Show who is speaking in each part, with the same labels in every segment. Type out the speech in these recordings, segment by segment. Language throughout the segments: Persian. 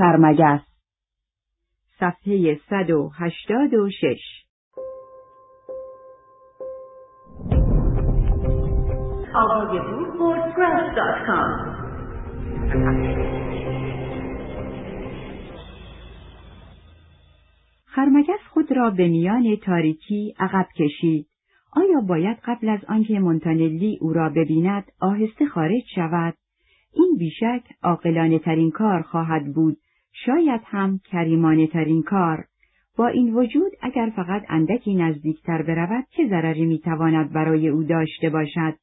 Speaker 1: خرمگس صفحه 186 خرمگس خود را به میان تاریکی عقب کشید. آیا باید قبل از آنکه مونتانلی او را ببیند آهسته خارج شود؟ این بیشک عاقلانه ترین کار خواهد بود، شاید هم کریمانه ترین کار. با این وجود اگر فقط اندکی نزدیکتر برود چه ضرری می‌تواند برای او داشته باشد؟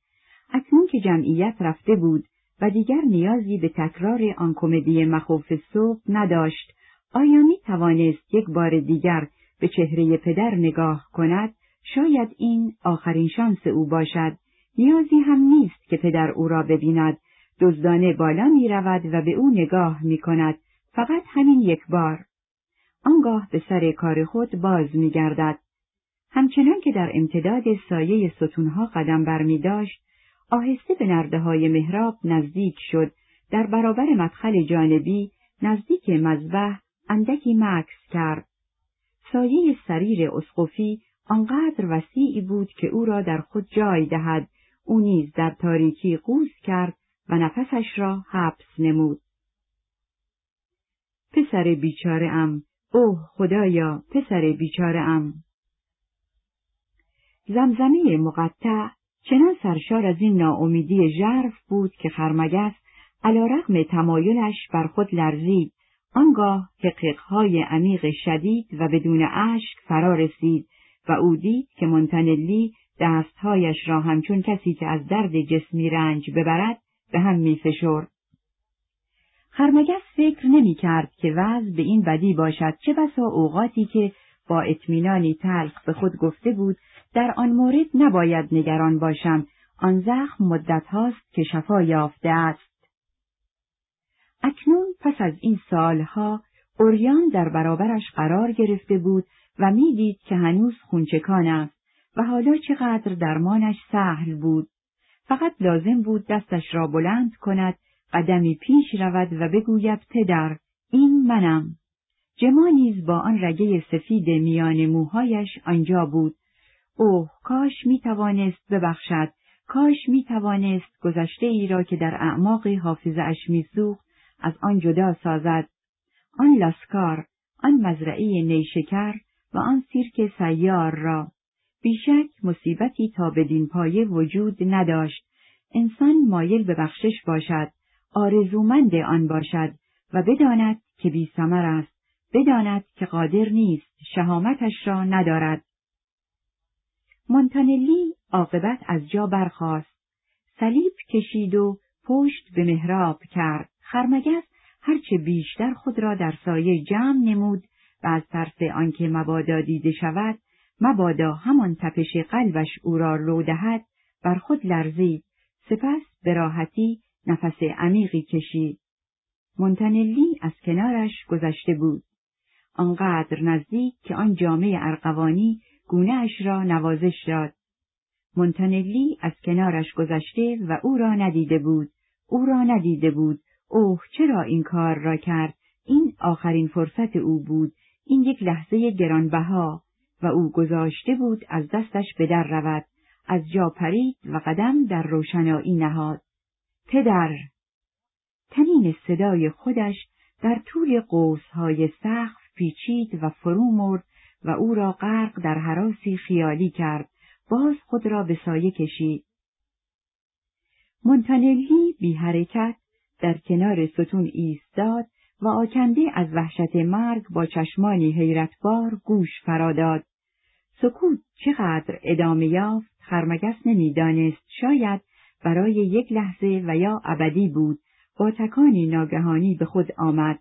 Speaker 1: اکنون که جمعیت رفته بود و دیگر نیازی به تکرار آن کمدی مخوف صبح نداشت، آیا می توانست یک بار دیگر به چهره پدر نگاه کند؟ شاید این آخرین شانس او باشد. نیازی هم نیست که پدر او را ببیند. دزدانه بالا می رود و به او نگاه می کند. فقط همین یک بار. آنگاه به سر کار خود باز می گردد. همچنان که در امتداد سایه ستونها قدم بر می داشت، آهسته به نرده های محراب نزدیک شد. در برابر مدخل جانبی نزدیک مذبح اندکی مکس کرد. سایه سریر اسقفی آنقدر وسیعی بود که او را در خود جای دهد، او نیز در تاریکی قوز کرد و نفسش را حبس نمود. پسر بیچاره ام، اوه خدایا پسر بیچاره ام. زمزمه مقطع چنان سرشار از این ناامیدی ژرف بود که خرمگس علا رغم تمایلش بر خود لرزید آنگاه حقیقهای عمیق شدید و بدون اشک فرا رسید و او دید که مونتانلی دستهایش را همچون کسی که از درد جسمی رنج ببرد به هم می فشرد. خرمگس فکر نمی کرد که وضع به این بدی باشد چه بسا اوقاتی که با اطمینانی تلخ به خود گفته بود در آن مورد نباید نگران باشم آن زخم مدت هاست که شفا یافته است اکنون پس از این سالها اوریان در برابرش قرار گرفته بود و می‌دید که هنوز خونچکان است و حالا چقدر درمانش سهل بود. فقط لازم بود دستش را بلند کند، قدمی پیش رود و بگوید پدر، این منم. جما نیز با آن رگه سفید میان موهایش آنجا بود. اوه کاش می توانست ببخشد، کاش می توانست گذشته ای را که در اعماق حافظه اش میسوخت از آن جدا سازد. آن لاسکار، آن مزرعه نیشکر و آن سیرک سیار را. بیشک مصیبتی تا بدین پایه وجود نداشت. انسان مایل به بخشش باشد، آرزومند آن باشد و بداند که بی سمر است، بداند که قادر نیست، شهامتش را ندارد. مونتانلی عاقبت از جا برخاست. صلیب کشید و پشت به محراب کرد. خرمگس هرچه بیشتر خود را در سایه جمع نمود و از ترس آنکه مبادا دیده شود مبادا همان تپش قلبش او را رو دهد بر خود لرزید سپس به راحتی نفس عمیقی کشید. مونتانلی از کنارش گذشته بود. آنقدر نزدیک که آن جامعه ارقوانی گونه اش را نوازش داد. مونتانلی از کنارش گذشته و او را ندیده بود. او را ندیده بود. اوه چرا این کار را کرد؟ این آخرین فرصت او بود. این یک لحظه گرانبها. و او گذاشته بود از دستش به در رود. از جا پرید و قدم در روشنایی نهاد. پدر. تنین صدای خودش در طول قوسهای سقف پیچید و فرو مرد و او را غرق در حراسی خیالی کرد. باز خود را به سایه کشید. مونتانلی بی حرکت در کنار ستون ایستاد و آکنده از وحشت مرگ با چشمانی حیرتبار گوش فراداد. سکوت چقدر ادامه یافت خرمگس نمی‌دانست. شاید برای یک لحظه و یا ابدی بود با تکانی ناگهانی به خود آمد.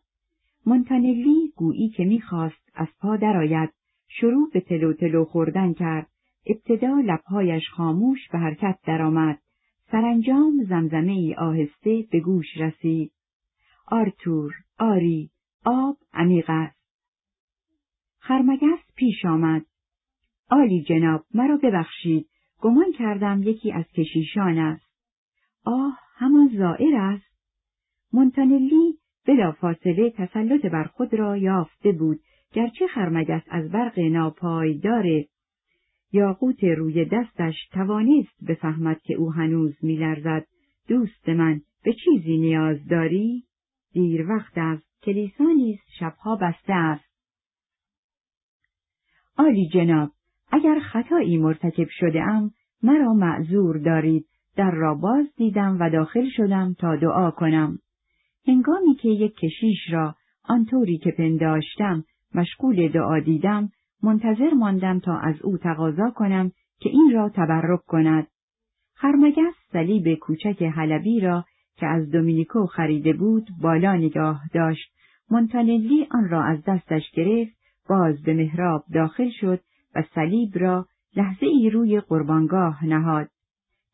Speaker 1: مونتانلی گویی که می‌خواست از پا درآید شروع به تلو تلو خوردن کرد ابتدا لبهایش خاموش به حرکت درآمد سرانجام زمزمه ای آهسته به گوش رسید. آرتور، آری، آب عمیق است. خرمگس پیش آمد. آلی جناب، مرا ببخشید، گمان کردم یکی از کشیشان است. آه، همان زائر است. مونتانلی بلا فاصله تسلط بر خود را یافته بود گرچه خرمگس از برق ناپایدار. یاقوت روی دستش توانست بفهمد که او هنوز میلرزد. دوست من به چیزی نیاز داری؟ دیر وقت است. کلیسا نیز شبها بسته است. عالی جناب اگر خطایی مرتکب شده ام مرا معذور دارید. در را باز دیدم و داخل شدم تا دعا کنم. هنگامی که یک کشیش را آنطوری که پنداشتم مشغول دعا دیدم منتظر ماندم تا از او تقاضا کنم که این را تبرک کند. خرمگس صلیب کوچک حلبی را که از دومینیکو خریده بود بالا نگاه داشت. مونتانلی آن را از دستش گرفت باز به محراب داخل شد و صلیب را لحظه ای روی قربانگاه نهاد.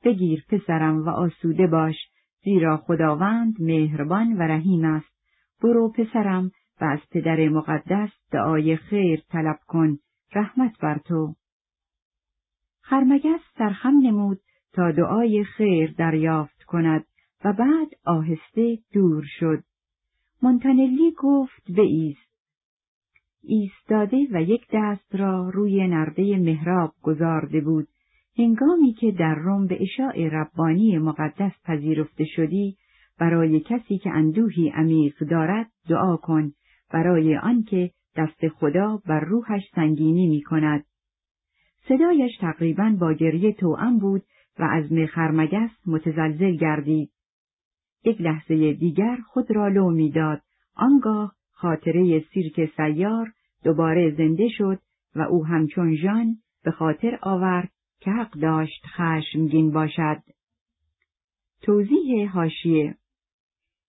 Speaker 1: بگیر پسرم و آسوده باش زیرا خداوند مهربان و رحیم است. برو پسرم و از پدر مقدس دعای خیر طلب کن. رحمت بر تو. خرمگس سرخم نمود تا دعای خیر دریافت کند و بعد آهسته دور شد. مونتانلی گفت ایست. ایستاده و یک دست را روی نرده محراب گذارده بود. هنگامی که در روم به اشاع ربانی مقدس پذیرفته شدی برای کسی که اندوهی عمیق دارد دعا کن برای آنکه دست خدا بر روحش سنگینی می کند. صدایش تقریبا با گریه توأم بود و از خرمگس متزلزل گردید. یک لحظه دیگر خود را لو می‌داد آنگاه خاطره سیرک سیار دوباره زنده شد و او همچون ژان به خاطر آورد که حق داشت خشمگین باشد. توضیح هاشیه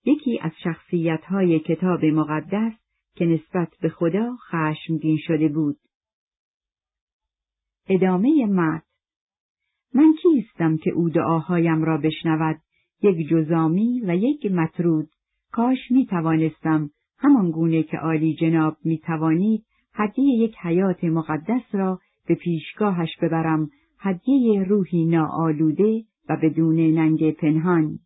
Speaker 1: یکی از شخصیتهای کتاب مقدس که نسبت به خدا خشمگین شده بود. ادامه مت من کیستم که او دعاهایم را بشنود یک جزامی و یک مطرود کاش می توانستم همان گونه که عالی جناب می توانید هدیه یک حیات مقدس را به پیشگاهش ببرم هدیه روحی ناآلوده و بدون ننگ پنهان.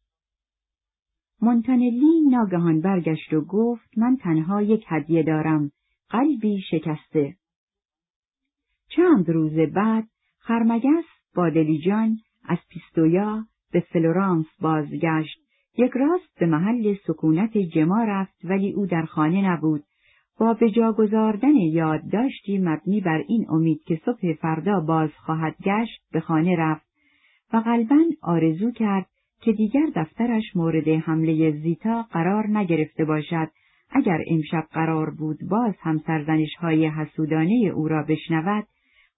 Speaker 1: مونتانلی ناگهان برگشت و گفت من تنها یک هدیه دارم قلبی شکسته. چند روز بعد خرمگس با دلیجان از پیستویا به فلورانس بازگشت یک راست به محل سکونت جما رفت ولی او در خانه نبود با به جا گذاردن یادداشتی مبنی بر این امید که صبح فردا باز خواهد گشت به خانه رفت و قلبا آرزو کرد که دیگر دفترش مورد حمله زیتا قرار نگرفته باشد اگر امشب قرار بود باز هم سرزنش های حسودانه او را بشنود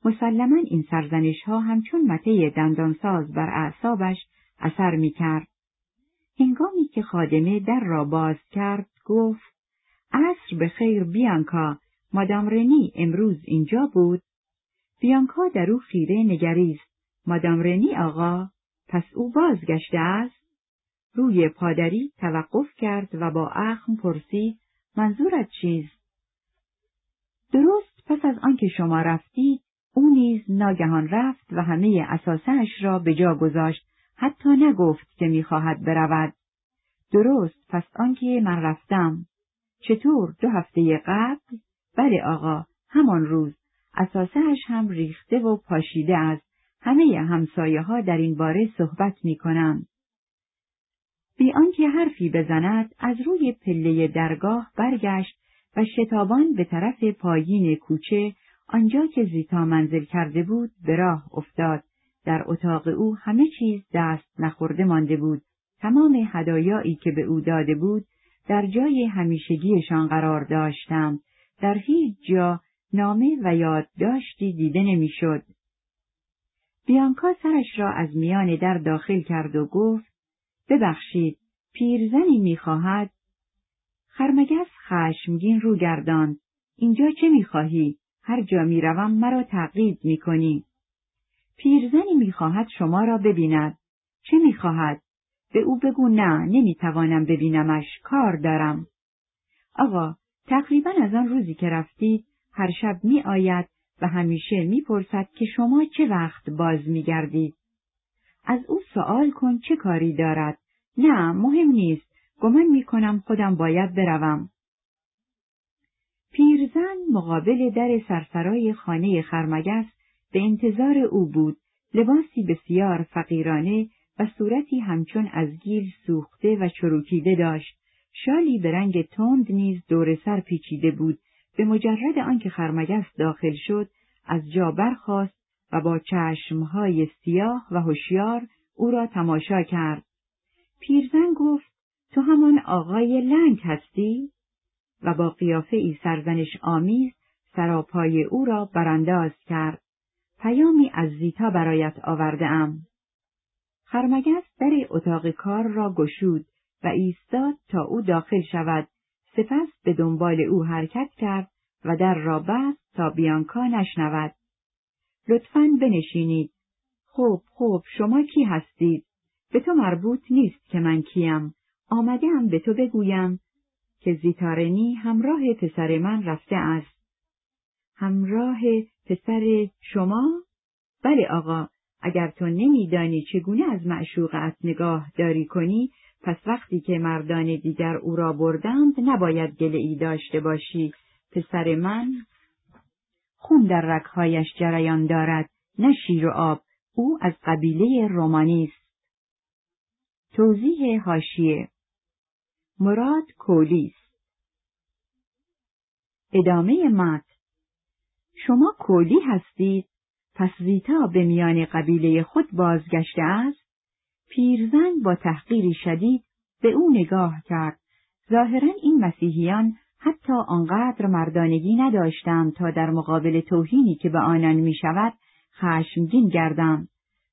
Speaker 1: مسلما این سرزنش ها همچون مته دندانساز بر اعصابش اثر می کرد. هنگامی که خادمه در را باز کرد گفت عصر به خیر بیانکا. مادام رنی امروز اینجا بود. بیانکا در او خیره نگریست. مادام رنی آقا پس او بازگشته است؟ روی پادری توقف کرد و با اخم پرسید منظورت چیست؟ درست پس از آنکه شما رفتید او نیز ناگهان رفت و همه اساسش را به جا گذاشت. حتی نگفت که می‌خواهد برود. درست پس آنکه من رفتم. چطور دو هفته قبل؟ بله آقا همان روز. اساسهش هم ریخته و پاشیده است. همه همسایه ها در این باره صحبت می کنند. بی آنکه حرفی بزند از روی پله درگاه برگشت و شتابان به طرف پایین کوچه آنجا که زیتا منزل کرده بود به راه افتاد. در اتاق او همه چیز دست نخورده مانده بود. تمام هدایایی که به او داده بود در جای همیشگیشان قرار داشتند در هیچ جا نامه و یادداشتی دیده نمی‌شد. بیانکا سرش را از میان در داخل کرد و گفت ببخشید پیرزنی می‌خواهد؟ خرمگس خشمگین رو گرداند. اینجا چه می‌خواهی؟ هر جا می‌روم مرا تعقیب می‌کنی. پیرزنی می‌خواهد شما را ببیند. چه می‌خواهد؟ به او بگو نه نمی‌توانم ببینمش کار دارم. آقا تقریبا از آن روزی که رفتید هر شب می آید و همیشه می‌پرسد که شما چه وقت باز میگردید. از او سوال کن چه کاری دارد. نه مهم نیست. گمان می کنم خودم باید بروم. پیرزن مقابل در سرسرای خانه خرمگس به انتظار او بود. لباسی بسیار فقیرانه و صورتی همچون از گیل سوخته و چروکیده داشت. شالی به رنگ تند نیز دور سر پیچیده بود. به مجرد آنکه خرمگس داخل شد از جا برخاست و با چشمهای سیاه و هوشیار او را تماشا کرد. پیرزن گفت تو همان آقای لنگ هستی؟ و با قیافه ای سرزنش آمیز سراپای او را برانداز کرد. پیامی از زیتا برایت آورده ام. خرمگس در اتاق کار را گشود و ایستاد تا او داخل شود. سپس به دنبال او حرکت کرد و در را بست تا بیانکا نشنود. لطفا بنشینید. خوب خوب شما کی هستید؟ به تو مربوط نیست که من کیم. آمده هم به تو بگویم که زیتارنی همراه پسر من رفته است. همراه پسر شما؟ بله آقا. اگر تو نمیدانی چگونه از معشوقت نگاه داری کنی پس وقتی که مردان دیگر او را بردند نباید گله داشته باشی. پسر من خون در رکهایش جریان دارد نه شیر و آب او از قبیله رومانی است. توضیح هاشیه مراد کولی ادامه مت شما کولی هستید؟ پس زیتا به میان قبیله خود بازگشته است پیرزن با تحقیری شدید به او نگاه کرد ظاهرا این مسیحیان حتی آنقدر مردانگی نداشتند تا در مقابل توهینی که به آنان می شود خشمگین گردم.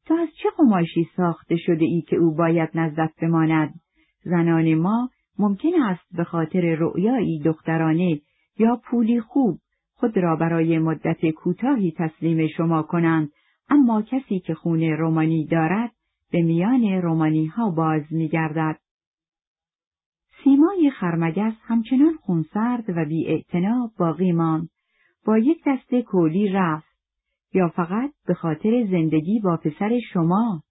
Speaker 1: تا از چه قماشی ساخته شده ای که او باید نزدت بماند؟ زنان ما ممکن است به خاطر رؤیایی دخترانه یا پولی خوب خود را برای مدت کوتاهی تسلیم شما کنند اما کسی که خون رومانی دارد به میان رومانی ها باز می گردد. سیمای خرمگس همچنان خونسرد و بی باقی ماند. با یک دسته کولی رفت. یا فقط به خاطر زندگی با پسر شما.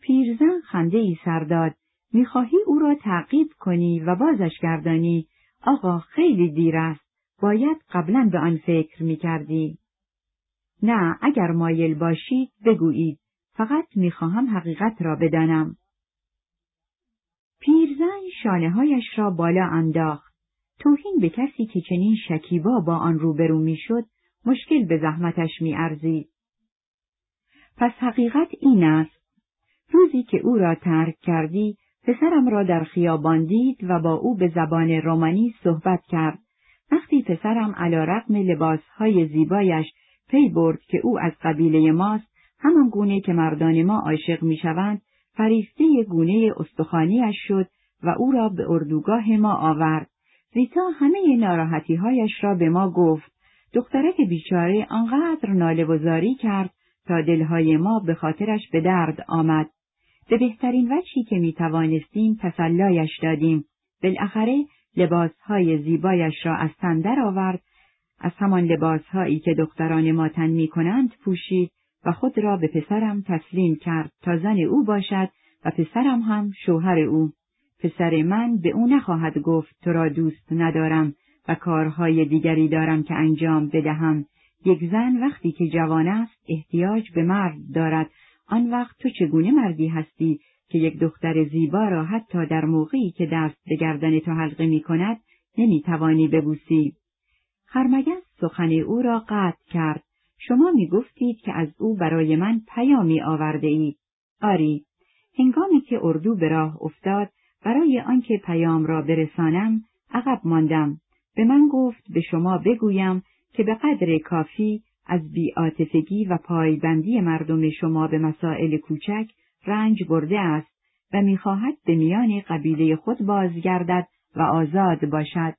Speaker 1: پیرزن خنده ای سرداد. می‌خواهی او را تعقیب کنی و بازش گردانی. آقا خیلی دیر است. باید قبلا به آن فکر می‌کردی. نه اگر مایل باشید بگویید. فقط می‌خواهم حقیقت را بدانم. پیرزن شانه هایش را بالا انداخت. توهین به کسی که چنین شکیبا با آن روبرو می‌شد مشکل به زحمتش میارزید. پس حقیقت این است. روزی که او را ترک کردی، پسرم را در خیابان دید و با او به زبان رومانی صحبت کرد. وقتی پسرم علا رقم لباسهای زیبایش پی برد که او از قبیله ماست، همان گونه که مردان ما عاشق می‌شوند فریسته گونه استخانیش شد و او را به اردوگاه ما آورد. زیتا همه ناراحتیهایش را به ما گفت. دخترک بیچاره آنقدر ناله و زاری کرد تا دلهای ما به خاطرش به درد آمد. به بهترین وجهی که می توانستیم تسلایش دادیم. بالاخره لباسهای زیبایش را از تن آورد از همان لباسهایی که دختران ما تن می کنند پوشید و خود را به پسرم تسلیم کرد تا زن او باشد و پسرم هم شوهر او. پسر من به او نخواهد گفت تو را دوست ندارم و کارهای دیگری دارم که انجام بدهم. یک زن وقتی که جوان است احتیاج به مرد دارد. آن وقت تو چگونه مردی هستی که یک دختر زیبا را حتی در موقعی که دست به گردن تو حلقه می کند نمی توانی ببوسی. خرمگس سخن او را قطع کرد شما می گفتید که از او برای من پیامی آورده اید. آری، هنگامی که اردو به راه افتاد برای آنکه پیام را برسانم عقب ماندم. به من گفت به شما بگویم که به قدر کافی از بیاتفگی و پایبندی مردم شما به مسائل کوچک رنج برده است و می‌خواهد به میان قبیله خود بازگردد و آزاد باشد.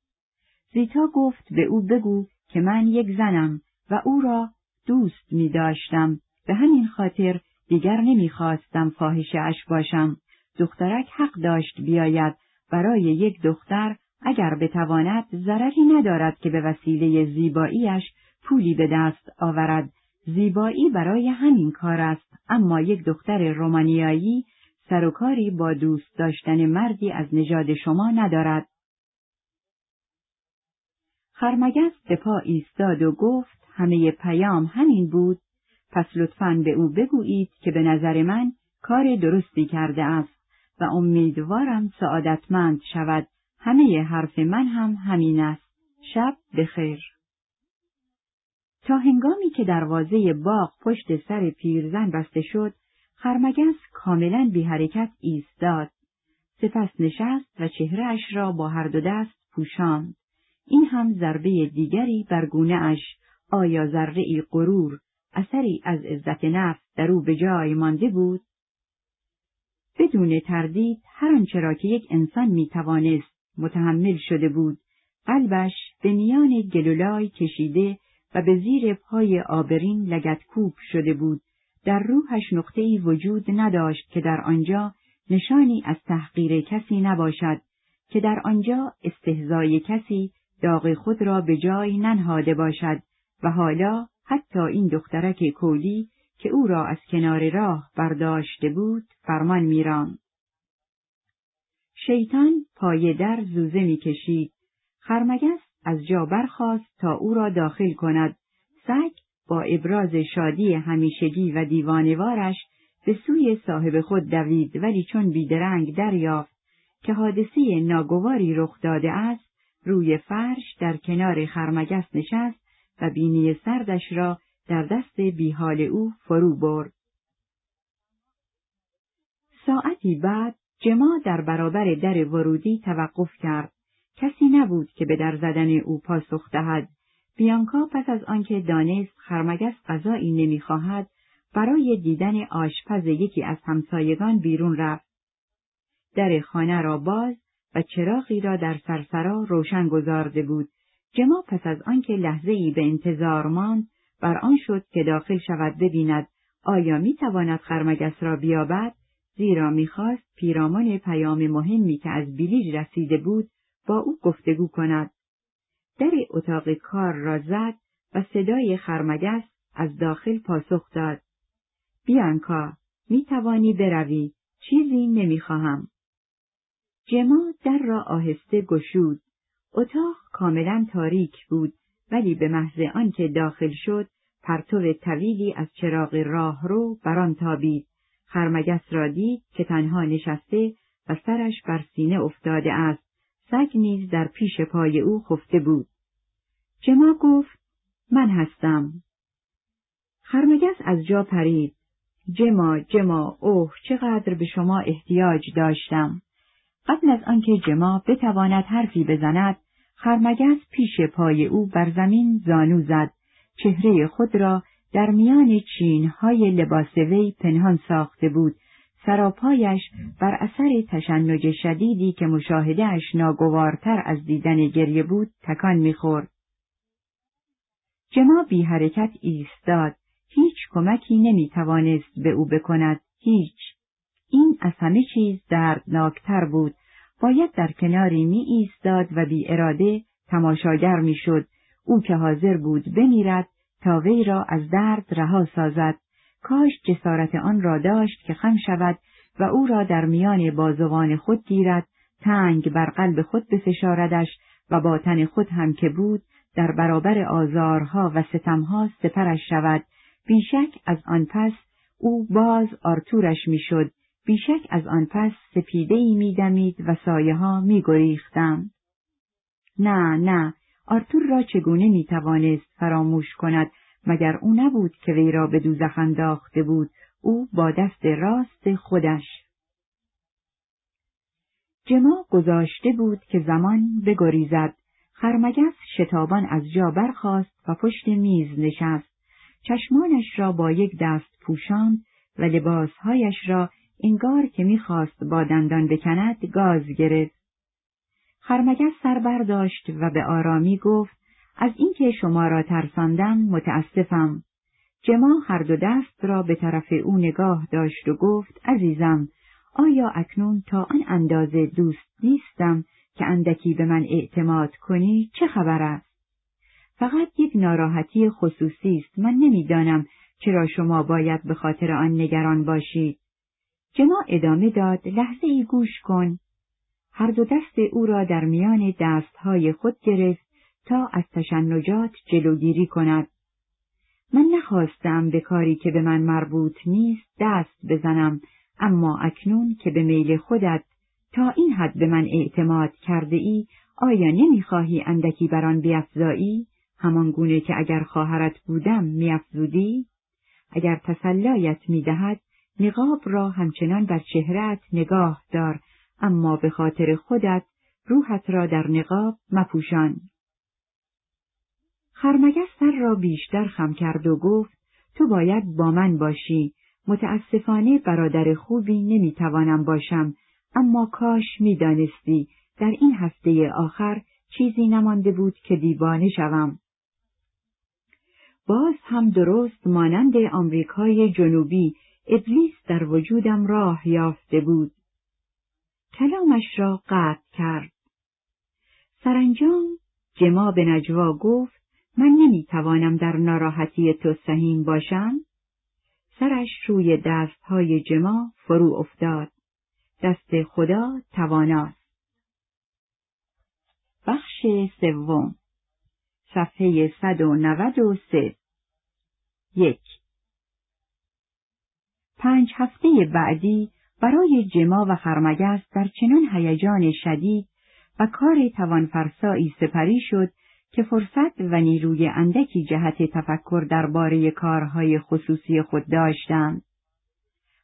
Speaker 1: زیتا گفت به او بگو که من یک زنم و او را دوست می داشتم. به همین خاطر دیگر نمی‌خواستم فاحشه اش باشم. دخترک حق داشت بیاید برای یک دختر اگر بتواند ضرری ندارد که به وسیله زیباییش پولی به دست آورد. زیبایی برای همین کار است. اما یک دختر رومانیایی سروکاری با دوست داشتن مردی از نژاد شما ندارد. خرمگس به پا ایستاد و گفت همه پیام همین بود. پس لطفا به او بگویید که به نظر من کار درستی کرده است و امیدوارم سعادتمند شود. همه حرف من هم همین است. شب بخیر. تا هنگامی که دروازه باغ پشت سر پیرزن بسته شد خرمگس کاملا بی حرکت ایستاد. سپس نشست و چهرهش را با هر دو دست پوشاند. این هم ضربه دیگری بر گونه اش آیا ذره غرور اثری از عزت نفس در او به جای مانده بود؟ بدون تردید هر آنچه را که یک انسان می توانست متحمل شده بود قلبش به میان گلولای کشیده و به زیر پای آبرین لگت کوب شده بود در روحش نقطه‌ای وجود نداشت که در آنجا نشانی از تحقیر کسی نباشد که در آنجا استهزای کسی داغ خود را به جای ننهاده باشد و حالا حتی این دخترک کولی که او را از کنار راه برداشته بود فرمان میراند. شیطان پای در زوزه می‌کشید. خرمگس از جا برخاست تا او را داخل کند. سگ با ابراز شادی همیشگی و دیوانوارش به سوی صاحب خود دوید ولی چون بیدرنگ دریافت که حادثه ناگواری رخ داده است روی فرش در کنار خرمگس نشست و بینی سردش را در دست بیحال او فرو برد. ساعتی بعد جما در برابر در ورودی توقف کرد. کسی نبود که به در زدن او پاسخ دهد. بیانکا پس از آنکه دانست خرمگس غذایی نمی‌خواهد برای دیدن آشپز یکی از همسایگان بیرون رفت. در خانه را باز و چراغی را در سرسرا روشن گذارده بود. جما پس از آنکه لحظه ای به انتظار ماند بر آن شد که داخل شود ببیند آیا می‌تواند خرمگس را بیابد زیرا می‌خواست پیرامون پیام مهمی که از بیلیج رسیده بود با او گفتگو کند. در اتاق کار را زد و صدای خرمگس از داخل پاسخ داد. بیانکا می توانی بروی چیزی نمی‌خواهم. جما در را آهسته گشود. اتاق کاملا تاریک بود ولی به محض آنکه داخل شد پرتو طویلی از چراغ راهرو بر آن تابید. خرمگس را دید که تنها نشسته و سرش بر سینه افتاده است. سگ نیز در پیش پای او خفته بود. جما گفت من هستم. خرمگس از جا پرید. جما جما اوه چقدر به شما احتیاج داشتم. قبل از آنکه جما بتواند حرفی بزند خرمگس پیش پای او بر زمین زانو زد. چهره خود را در میان چینهای لباس وی پنهان ساخته بود. سراپایش بر اثر تشنج شدیدی که مشاهدهش ناگوارتر از دیدن گریه بود تکان می‌خورد. جما بی حرکت ایستاد. هیچ کمکی نمی‌توانست به او بکند. هیچ. این از همه چیز دردناکتر بود. باید در کناری می ایستاد و بی اراده تماشاگر می شد او که حاضر بود بمیرد تا وی را از درد رها سازد. کاش جسارت آن را داشت که خم شود و او را در میان بازوان خود گیرد تنگ بر قلب خود بفشاردش و باطن خود هم که بود در برابر آزارها و ستمها سپرش شود. بیشک از آن پس او باز آرتورش می‌شد. بیشک از آن پس سپیدهای میدمید و سایه ها میگریختم نه نه آرتور را چگونه می‌توانست فراموش کند؟ مگر او نبود که وی را به دوزخ انداخته بود او با دست راست خودش. جما گذاشته بود که زمان بگریزد. خرمگس شتابان از جا برخاست و پشت میز نشست. چشمانش را با یک دست پوشاند و لباسهایش را انگار که می‌خواست با دندان بکند گاز گرفت. خرمگس سر برداشت و به آرامی گفت از اینکه شما را ترساندم متاسفم. جما هر دو دست را به طرف او نگاه داشت و گفت عزیزم آیا اکنون تا آن اندازه دوست نیستم که اندکی به من اعتماد کنی چه خبر است؟ فقط یک ناراحتی خصوصی است من نمی‌دانم چرا شما باید به خاطر آن نگران باشید. جما ادامه داد لحظه ای گوش کن. هر دو دست او را در میان دستهای خود گرفت تا از تشنجات جلوگیری کند. من نخواستم به کاری که به من مربوط نیست دست بزنم اما اکنون که به میل خودت تا این حد به من اعتماد کرده ای آیا نمی‌خواهی اندکی بر آن بیافزایی همان گونه که اگر خواهرت بودم میافزودی؟ اگر تسلایت می‌دهد نقاب را همچنان بر چهرت نگاه دار اما به خاطر خودت روحت را در نقاب مپوشان. خرمگس سر را بیشتر خم کرد و گفت تو باید با من باشی متاسفانه برادر خوبی نمی‌توانم باشم اما کاش می‌دانستی در این هفته آخر چیزی نمانده بود که دیوانه شوم. باز هم درست مانند آمریکای جنوبی ابلیس در وجودم راه یافته بود. کلامش را قطع کرد. سرانجام جما به نجوا گفت من نمی‌توانم در ناراحتی تو سهیم باشم؟ سرش روی دستهای جما فرو افتاد. دست خدا تواناست. بخش سوم صفحه 193 یک پنج هفته بعدی برای جما و خرمگس در چنان هیجان شدید و کار توانفرسایی سپری شد که فرصت و نیروی اندکی جهت تفکر درباره کارهای خصوصی خود داشتند.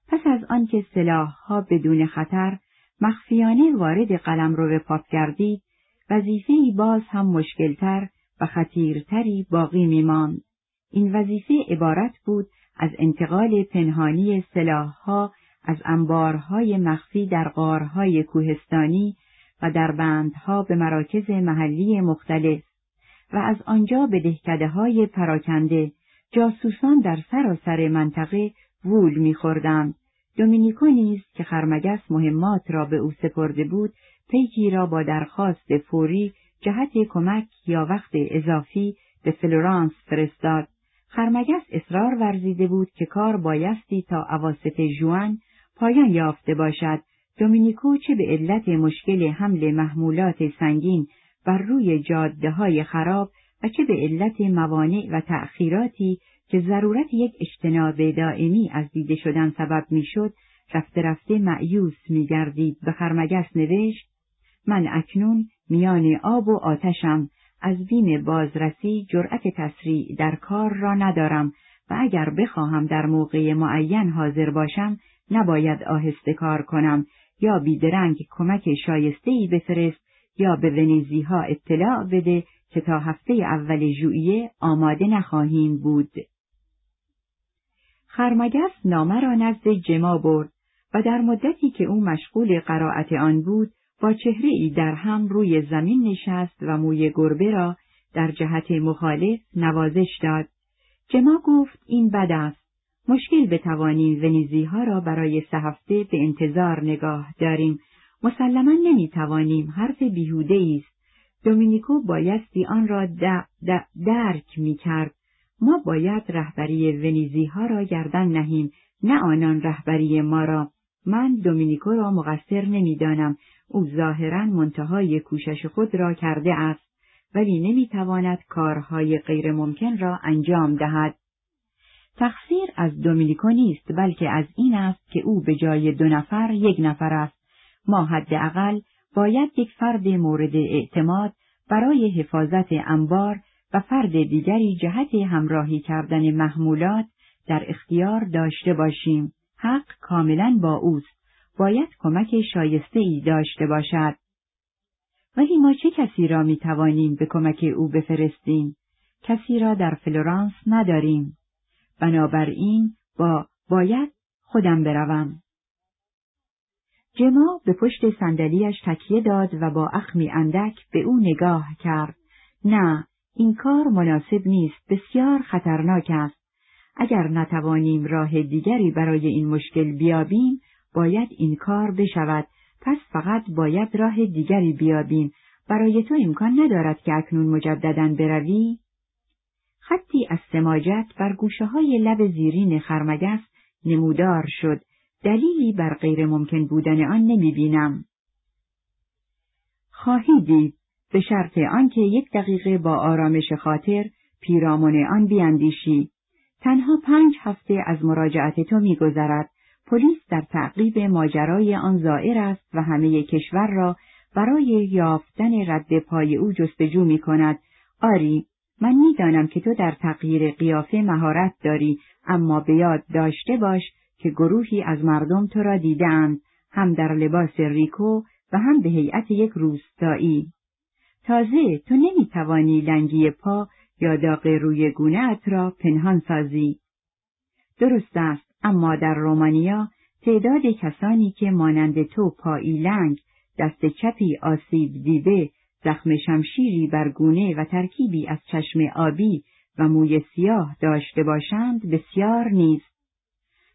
Speaker 1: پس از آنکه سلاحها بدون خطر مخفیانه وارد قلمرو پاپ گردید وظیفهای باز هم مشکلتر و خطیرتری باقی میماند. این وظیفه عبارت بود از انتقال پنهانی سلاحها از انبارهای مخفی در غارهای کوهستانی و در بندها به مراکز محلی مختلف و از آنجا به دهکده های پراکنده جاسوسان در سراسر منطقه وول میخوردند دومینیکو نیز که خرمگس مهمات را به او سپرده بود پیکی را با درخواست فوری جهت کمک یا وقت اضافی به فلورانس فرستاد. خرمگس اصرار ورزیده بود که کار بایستی تا عواست جوان پایان یافته باشد. دومینیکو چه به علت مشکل حمل محمولات سنگین بر روی جاده های خراب و چه به علت موانع و تأخیراتی که ضرورت یک اجتناب دائمی از دیده شدن سبب می‌شد رفته رفته معیوس میگردید به خرمگس نوشت من اکنون میان آب و آتشم از بیم بازرسی جرأت تسریع در کار را ندارم و اگر بخواهم در موقع معین حاضر باشم نباید آهسته کار کنم یا بیدرنگ کمک ای بفرست یا به ونیزی ها اطلاع بده که تا هفته اول ژوئیه آماده نخواهیم بود. خرمگس نامه را نزد جما برد و در مدتی که او مشغول قرائت آن بود با چهره ای در هم روی زمین نشست و موی گربه را در جهت مخالف نوازش داد. جما گفت این بد است. مشکل بتوانیم ونیزی ها را برای سه هفته به انتظار نگاه داریم. مسلما نمی‌توانیم حرف بیهوده است. دومینیکو بایستی آن را درک می کرد. ما باید رهبری ونیزی ها را گردن نهیم نه آنان رهبری ما را. من دومینیکو را مقصر نمی‌دانم او ظاهرا منتهای کوشش خود را کرده است ولی نمی‌تواند کارهای غیرممکن را انجام دهد. تقصیر از دومینیکو نیست بلکه از این است که او به جای دو نفر یک نفر است. ما حداقل باید یک فرد مورد اعتماد برای حفاظت انبار و فرد دیگری جهت همراهی کردن محمولات در اختیار داشته باشیم. حق کاملا با اوست. باید کمک شایسته ای داشته باشد. ولی ما چه کسی را می توانیم به کمک او بفرستیم؟ کسی را در فلورانس نداریم. بنابراین با باید خودم بروم. جما به پشت صندلیاش تکیه داد و با اخمی اندک به او نگاه کرد. نه، این کار مناسب نیست، بسیار خطرناک است. اگر نتوانیم راه دیگری برای این مشکل بیابیم، باید این کار بشود پس فقط باید راه دیگری بیابیم برای تو امکان ندارد که اکنون مجددا بروی؟ خطی از سماجت بر گوشه های لب زیرین خرمگس نمودار شد دلیلی بر غیر ممکن بودن آن نمی بینم. خواهی دید به شرط آنکه یک دقیقه با آرامش خاطر پیرامون آن بیاندیشی تنها پنج هفته از مراجعت تو میگذرد پلیس در تعقیب ماجرای آن زائر است و همه کشور را برای یافتن رد پای او جستجو می کند. آری، من می‌دانم که تو در تغییر قیافه مهارت داری، اما به یاد داشته باش که گروهی از مردم تو را دیدند، هم در لباس ریکو و هم به هیئت یک روستایی. تازه تو نمی‌توانی لنگی پا یا داغ روی گونه را پنهان سازی. درست است، اما در رومانیا تعداد کسانی که مانند تو پایی لنگ، دست چپی آسیب دیده، زخم شمشیری بر گونه و ترکیبی از چشم آبی و موی سیاه داشته باشند بسیار نیست.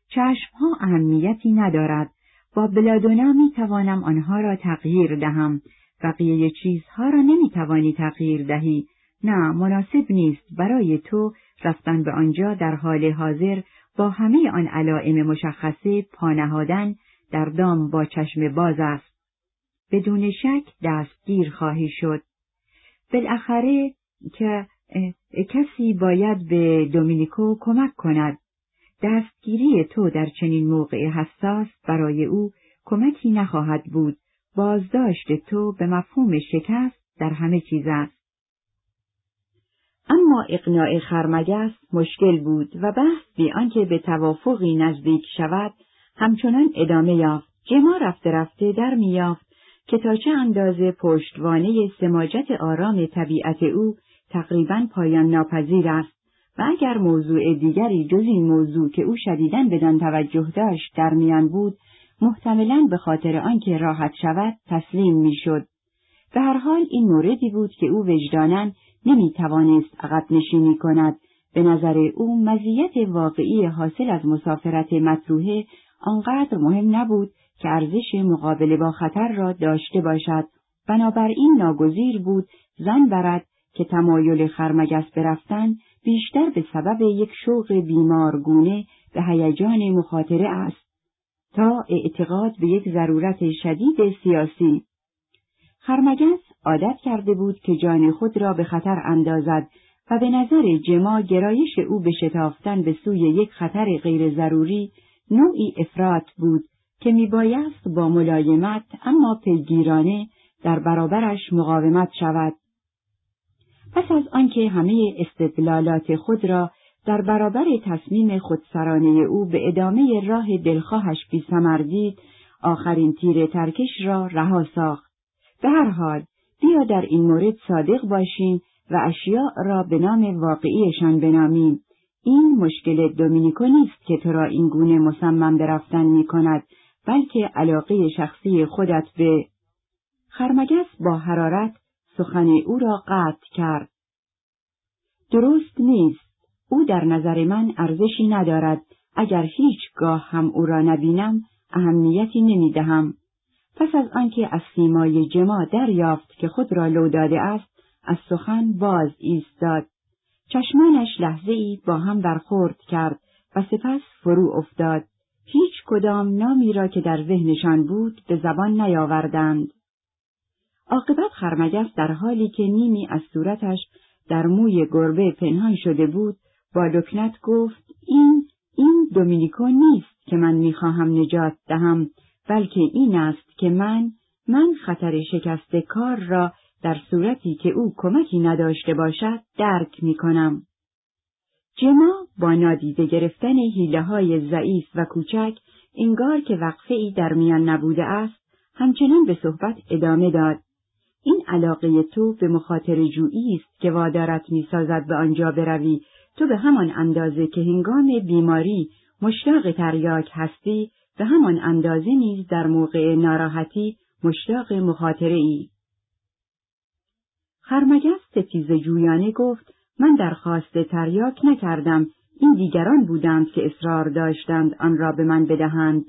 Speaker 1: چشمها اهمیتی ندارد، با بلادونا می توانم آنها را تغییر دهم، بقیه چیزها را نمی توانی تغییر دهی، نه مناسب نیست برای تو رفتن به آنجا در حال حاضر با همه آن علائم مشخصه پانهادن در دام با چشم باز است. بدون شک دستگیر خواهی شد. بالاخره که کسی باید به دومینیکو کمک کند. دستگیری تو در چنین موقع حساس برای او کمکی نخواهد بود. بازداشت تو به مفهوم شکست در همه چیز است. اما اقناع خرمگس مشکل بود و بحث بی آنکه به توافقی نزدیک شود همچنان ادامه یافت جما رفته رفته در میافت که تا چه اندازه پشتوانه سماجت آرام طبیعت او تقریبا پایان ناپذیر است و اگر موضوع دیگری جز این موضوع که او شدیدن بدان توجه داشت در میان بود محتملا به خاطر آنکه راحت شود تسلیم می‌شد. به هر حال این موردی بود که او وجدانن نمی توانست عقب نشینی کند. به نظر او مزیت واقعی حاصل از مسافرت مطروحه آنقدر مهم نبود که ارزش مقابله با خطر را داشته باشد. بنابراین ناگزیر بود زن برد که تمایل خرمگس برفتن بیشتر به سبب یک شوق بیمارگونه به هیجان مخاطره است تا اعتقاد به یک ضرورت شدید سیاسی خرمگس عادت کرده بود که جان خود را به خطر اندازد و به نظر جما گرایش او به شتافتن به سوی یک خطر غیر ضروری نوعی افراد بود که میبایست با ملایمت اما پیگیرانه در برابرش مقاومت شود. پس از آنکه همه استدلالات خود را در برابر تصمیم خودسرانه او به ادامه راه دلخواهش بی دید، آخرین تیر ترکش را رها ساخت. به هر حال بیا در این مورد صادق باشیم و اشیاء را به نام واقعیشان بنامیم. این مشکل دومینیکو نیست که تو را این گونه مصمم برفتن می کند بلکه علاقه شخصی خودت به خرمگس با حرارت سخن او را قطع کرد. درست نیست. او در نظر من ارزشی ندارد. اگر هیچگاه هم او را نبینم اهمیتی نمی دهم. پس از آنکه از سیمای جما دریافت که خود را لو داده است از سخن باز ایستاد چشمانش لحظه ای با هم برخورد کرد و سپس فرو افتاد هیچ کدام نامی را که در ذهنشان بود به زبان نیاوردند عاقبت خرمگس در حالی که نیمی از صورتش در موی گربه پنهان شده بود با لکنت گفت این این دومینیکو نیست که من می‌خواهم نجات دهم بلکه این است که من من خطر شکست کار را در صورتی که او کمکی نداشته باشد درک می کنم. جما با نادیده گرفتن حیله های ضعیف و کوچک انگار که وقفه ای در میان نبوده است همچنان به صحبت ادامه داد. این علاقه تو به مخاطر جویی است که وادارت می‌سازد به آنجا بروی. تو به همان اندازه که هنگام بیماری مشتاق تریاک هستی به همان اندازه نیز در موقع ناراحتی مشتاق مخاطره ای. خرمگس ستیز جویانه گفت من درخواست تریاک نکردم. این دیگران بودند که اصرار داشتند آن را به من بدهند.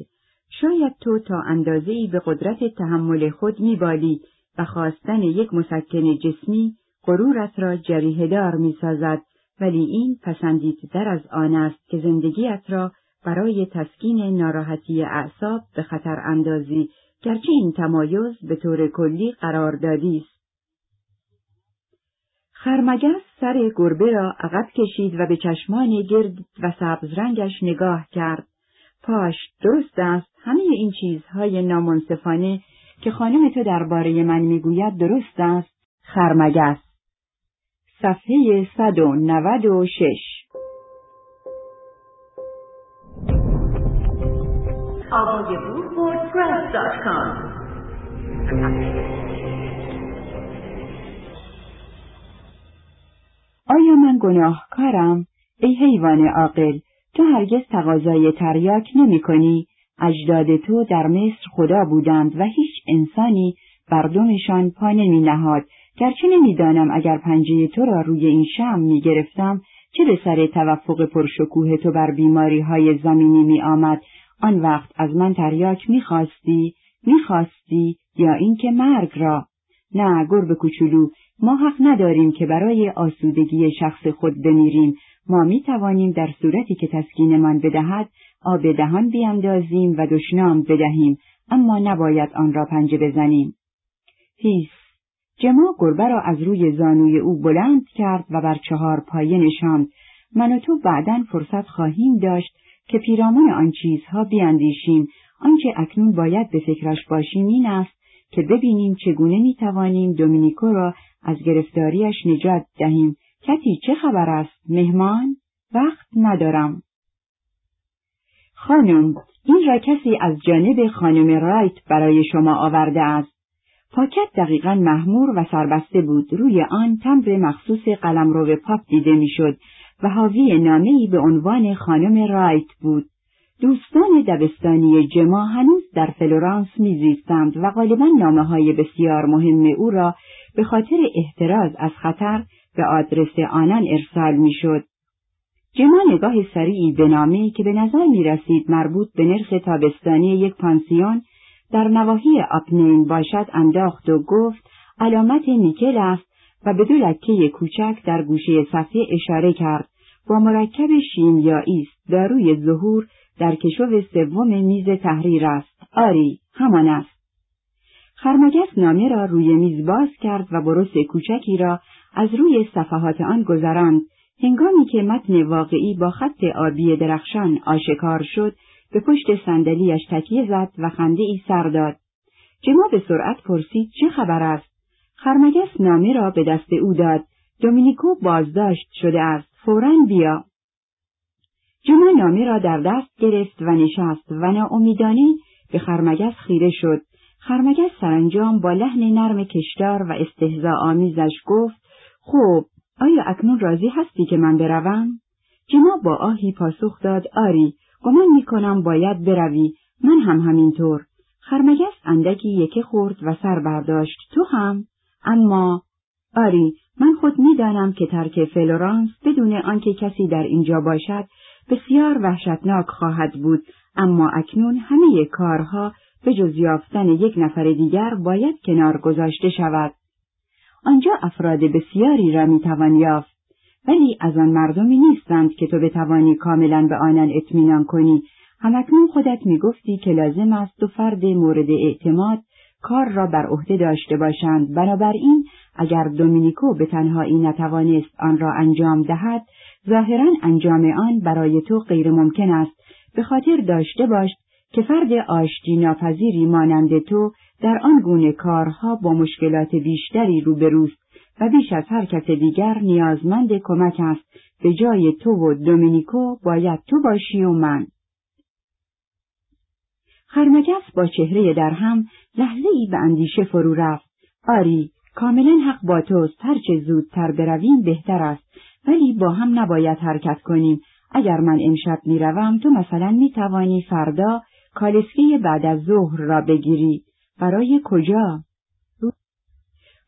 Speaker 1: شاید تو تا اندازه ای به قدرت تحمل خود میبالی و خواستن یک مسکن جسمی غرورت را جریه دار می سازد ولی این پسندید در از آن است که زندگیت را برای تسکین ناراحتی اعصاب به خطر اندازی گرچه این تمایز به طور کلی قراردادی است. خرمگس سر گربه را عقب کشید و به چشمان گرد و سبز رنگش نگاه کرد. پاش درست است همه این چیزهای نامنصفانه که خانم تو درباره من می‌گوید درست است. خرمگس. صفحه 196 آیا من گناهکارم؟ ای حیوان عاقل تو هرگز تقاضای تریاک نمی کنی؟ اجداد تو در مصر خدا بودند و هیچ انسانی بردمشان پا نمی نهاد گرچه نمی‌دانم اگر پنجه تو را روی این شم می گرفتم چه به سر توفق پرشکوه تو بر بیماری های زمینی می آمد آن وقت از من تریاک می خواستی می خواستی یا اینکه مرگ را؟ نه گربه کوچولو ما حق نداریم که برای آسودگی شخص خود بمیریم. ما می توانیم در صورتی که تسکینمان بدهد آب دهان بیاندازیم و دشنام بدهیم اما نباید آن را پنجه بزنیم. هیس جما گربه را از روی زانوی او بلند کرد و بر چهار پایه نشاند. من و تو بعدا فرصت خواهیم داشت که پیرامون آن چیزها بیاندیشیم آنچه اکنون باید به فکرش باشیم این است که ببینیم چگونه می‌توانیم دومینیکو را از گرفتاریش نجات دهیم. کتی چه خبر است؟ مهمان؟ وقت ندارم. خانم این را کسی از جانب خانم رایت برای شما آورده است. پاکت دقیقا محمور و سربسته بود. روی آن تمبر مخصوص قلمرو پاپ دیده می‌شد و حاوی نامهای به عنوان خانم رایت بود. دوستان دبستانی جما هنوز در فلورانس میزیستند و غالبا نامه های بسیار مهم او را به خاطر احتراز از خطر به آدرس آنان ارسال می‌شد. جما نگاه سریعی به نامه که به نظر می رسید مربوط به نرخ تابستانی یک پانسیون در نواحی آپنین باشد انداخت و گفت علامت نیکل است و به دو لکه کوچک در گوشه صفحه اشاره کرد. با مرکب شیمیایی است. داروی ظهور در کشو سوم میز تحریر است. آری همان است. خرمگس نامه را روی میز باز کرد و برس کوچکی را از روی صفحات آن گذراند. هنگامی که متن واقعی با خط آبی درخشان آشکار شد به پشت صندلیاش تکیه زد و خنده ای سر داد. جما به سرعت پرسید چه خبر است؟ خرمگس نامه را به دست او داد. دومینیکو بازداشت شده است. فورا بیا. جما نامه را در دست گرفت و نشست و ناامیدانه به خرمگس خیره شد. خرمگس سرانجام با لحن نرم کشدار و استهزا آمیزش گفت خوب آیا اکنون راضی هستی که من بروم؟ جما با آهی پاسخ داد آری گمان می‌کنم باید بروی من هم همینطور. خرمگس اندکی یکی خورد و سر برداشت تو هم؟ اما آری من خود می‌دانم که ترک فلورانس بدون آنکه کسی در اینجا باشد بسیار وحشتناک خواهد بود اما اکنون همه کارها به جز یافتن یک نفر دیگر باید کنار گذاشته شود. آنجا افراد بسیاری را می‌توان یافت. ولی از آن مردمی نیستند که تو بتوانی کاملا به آنان اطمینان کنی. همکنون خودت می‌گفتی که لازم است دو فرد مورد اعتماد کار را بر عهده داشته باشند. بنابراین اگر دومینیکو به تنهایی نتوانست آن را انجام دهد ظاهرا انجام آن برای تو غیر ممکن است. به خاطر داشته باش که فرد آشتی ناپذیری مانند تو در آن گونه کارها با مشکلات بیشتری روبروست و بیش از هر کس دیگر نیازمند کمک است به جای تو و دومینیکو باید تو باشی و من. خرمگس با چهره در هم لحظه ای به اندیشه فرو رفت. آری، کاملا حق با توست هرچه زودتر برویم بهتر است ولی با هم نباید حرکت کنیم اگر من امشب می‌روم تو مثلا می‌توانی فردا کالسکه بعد از ظهر را بگیری. برای کجا؟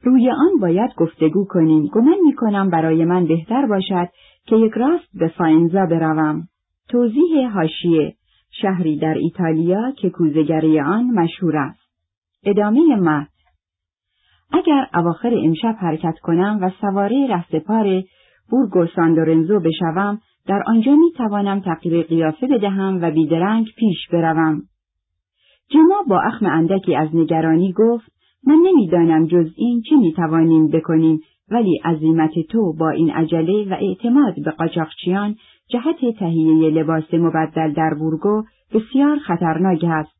Speaker 1: روی آن باید گفتگو کنیم گمان می کنم برای من بهتر باشد که یک راست به فاینزا بروم. توضیح هاشیه شهری در ایتالیا که کوزگری آن مشهور است. ادامه مت اگر اواخر امشب حرکت کنم و سواره رهسپار بورگو ساندورنزو بشوم در آنجا می توانم تغییر قیافه بدهم و بیدرنگ پیش بروم. جما با اخم اندکی از نگرانی گفت من نمی‌دانم جز این چه می توانیم بکنیم ولی عظیمت تو با این عجله و اعتماد به قاچاقچیان جهت تهیه لباس مبدل در بورگو بسیار خطرناک است.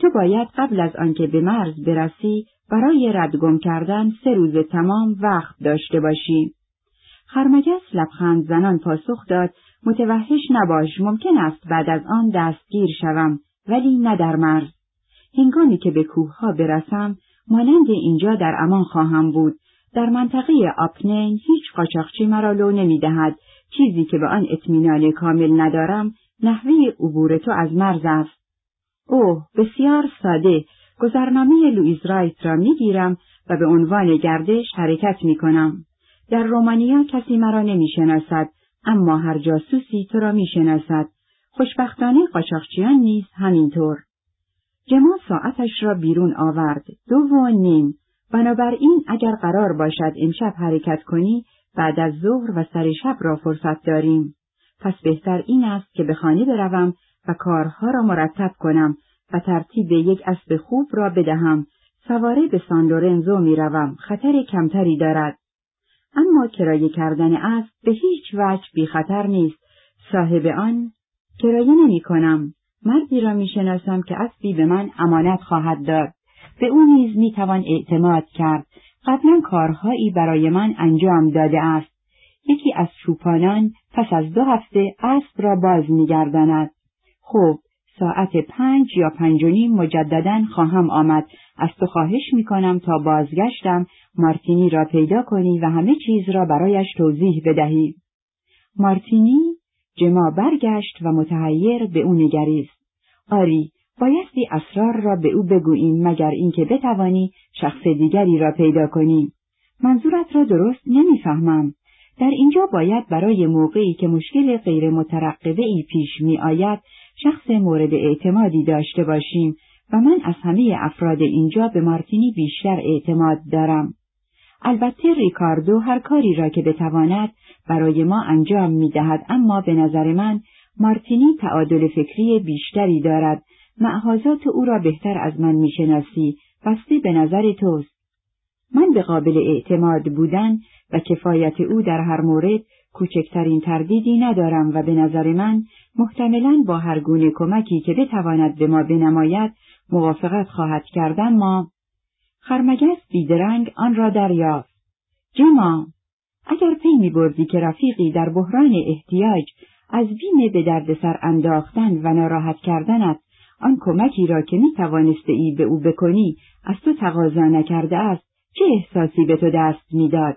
Speaker 1: تو باید قبل از آنکه به مرز برسی برای ردگم کردن سه روز تمام وقت داشته باشی. خرمگس لبخند زنان پاسخ داد متوحش نباش ممکن است بعد از آن دستگیر شوم ولی نه در مرز. هنگامی که به کوهها برسم مانند اینجا در امان خواهم بود. در منطقه آپنین هیچ قاچاقچی مرا لو نمی‌دهد. چیزی که به آن اطمینان کامل ندارم نحوه عبور تو از مرز است. اوه بسیار ساده. گذرنامه لوئیز رایت را می‌گیرم و به عنوان گردش حرکت می‌کنم. در رومانیا کسی مرا نمی‌شناسد اما هر جاسوسی تو را می‌شناسد. خوشبختانه قاچاقچیان نیز همینطور. جما ساعتش را بیرون آورد. دو و نیم. بنابراین اگر قرار باشد امشب حرکت کنی بعد از ظهر و سر شب را فرصت داریم. پس بهتر این است که به خانه بروم و کارها را مرتب کنم و ترتیب یک اسب خوب را بدهم. سواره به سان لورنزو می‌روم. خطر کمتری دارد. اما کرایه کردن اسب به هیچ وجه بی خطر نیست. صاحب آن کرایه نمی کنم. مردی را می‌شناسم که اسبی به من امانت خواهد داد. به او نیز می‌توان اعتماد کرد. قبلا کارهایی برای من انجام داده است. یکی از چوپانان پس از دو هفته اسب را باز میگرداند خوب ساعت پنج یا پنج و نیم مجددا خواهم آمد. از تو خواهش می‌کنم تا بازگشتم مارتینی را پیدا کنی و همه چیز را برایش توضیح بدهی. مارتینی جما برگشت و متحیر به او نگریست. آری بایستی اسرار را به او بگوییم مگر اینکه بتوانی شخص دیگری را پیدا کنی. منظورت را درست نمی‌فهمم. در اینجا باید برای موقعی که مشکل غیر مترقبه ای پیش می آید شخص مورد اعتمادی داشته باشیم و من از همه افراد اینجا به مارتینی بیشتر اعتماد دارم. البته ریکاردو هر کاری را که بتواند برای ما انجام می دهد اما به نظر من مارتینی تعادل فکری بیشتری دارد. معهازات او را بهتر از من می‌شناسی. بسته به نظر توست. من به قابل اعتماد بودن و کفایت او در هر مورد کوچکترین تردیدی ندارم و به نظر من محتملا با هر گونه کمکی که بتواند به ما بنماید موافقت خواهد کردن ما خرمگس بیدرنگ آن را دریافت جما اگر پی می بردی که رفیقی در بحران احتیاج از بیم به دردسر انداختن و ناراحت کردنت آن کمکی را که می توانسته ای به او بکنی از تو تقاضا نکرده است چه احساسی به تو دست می‌داد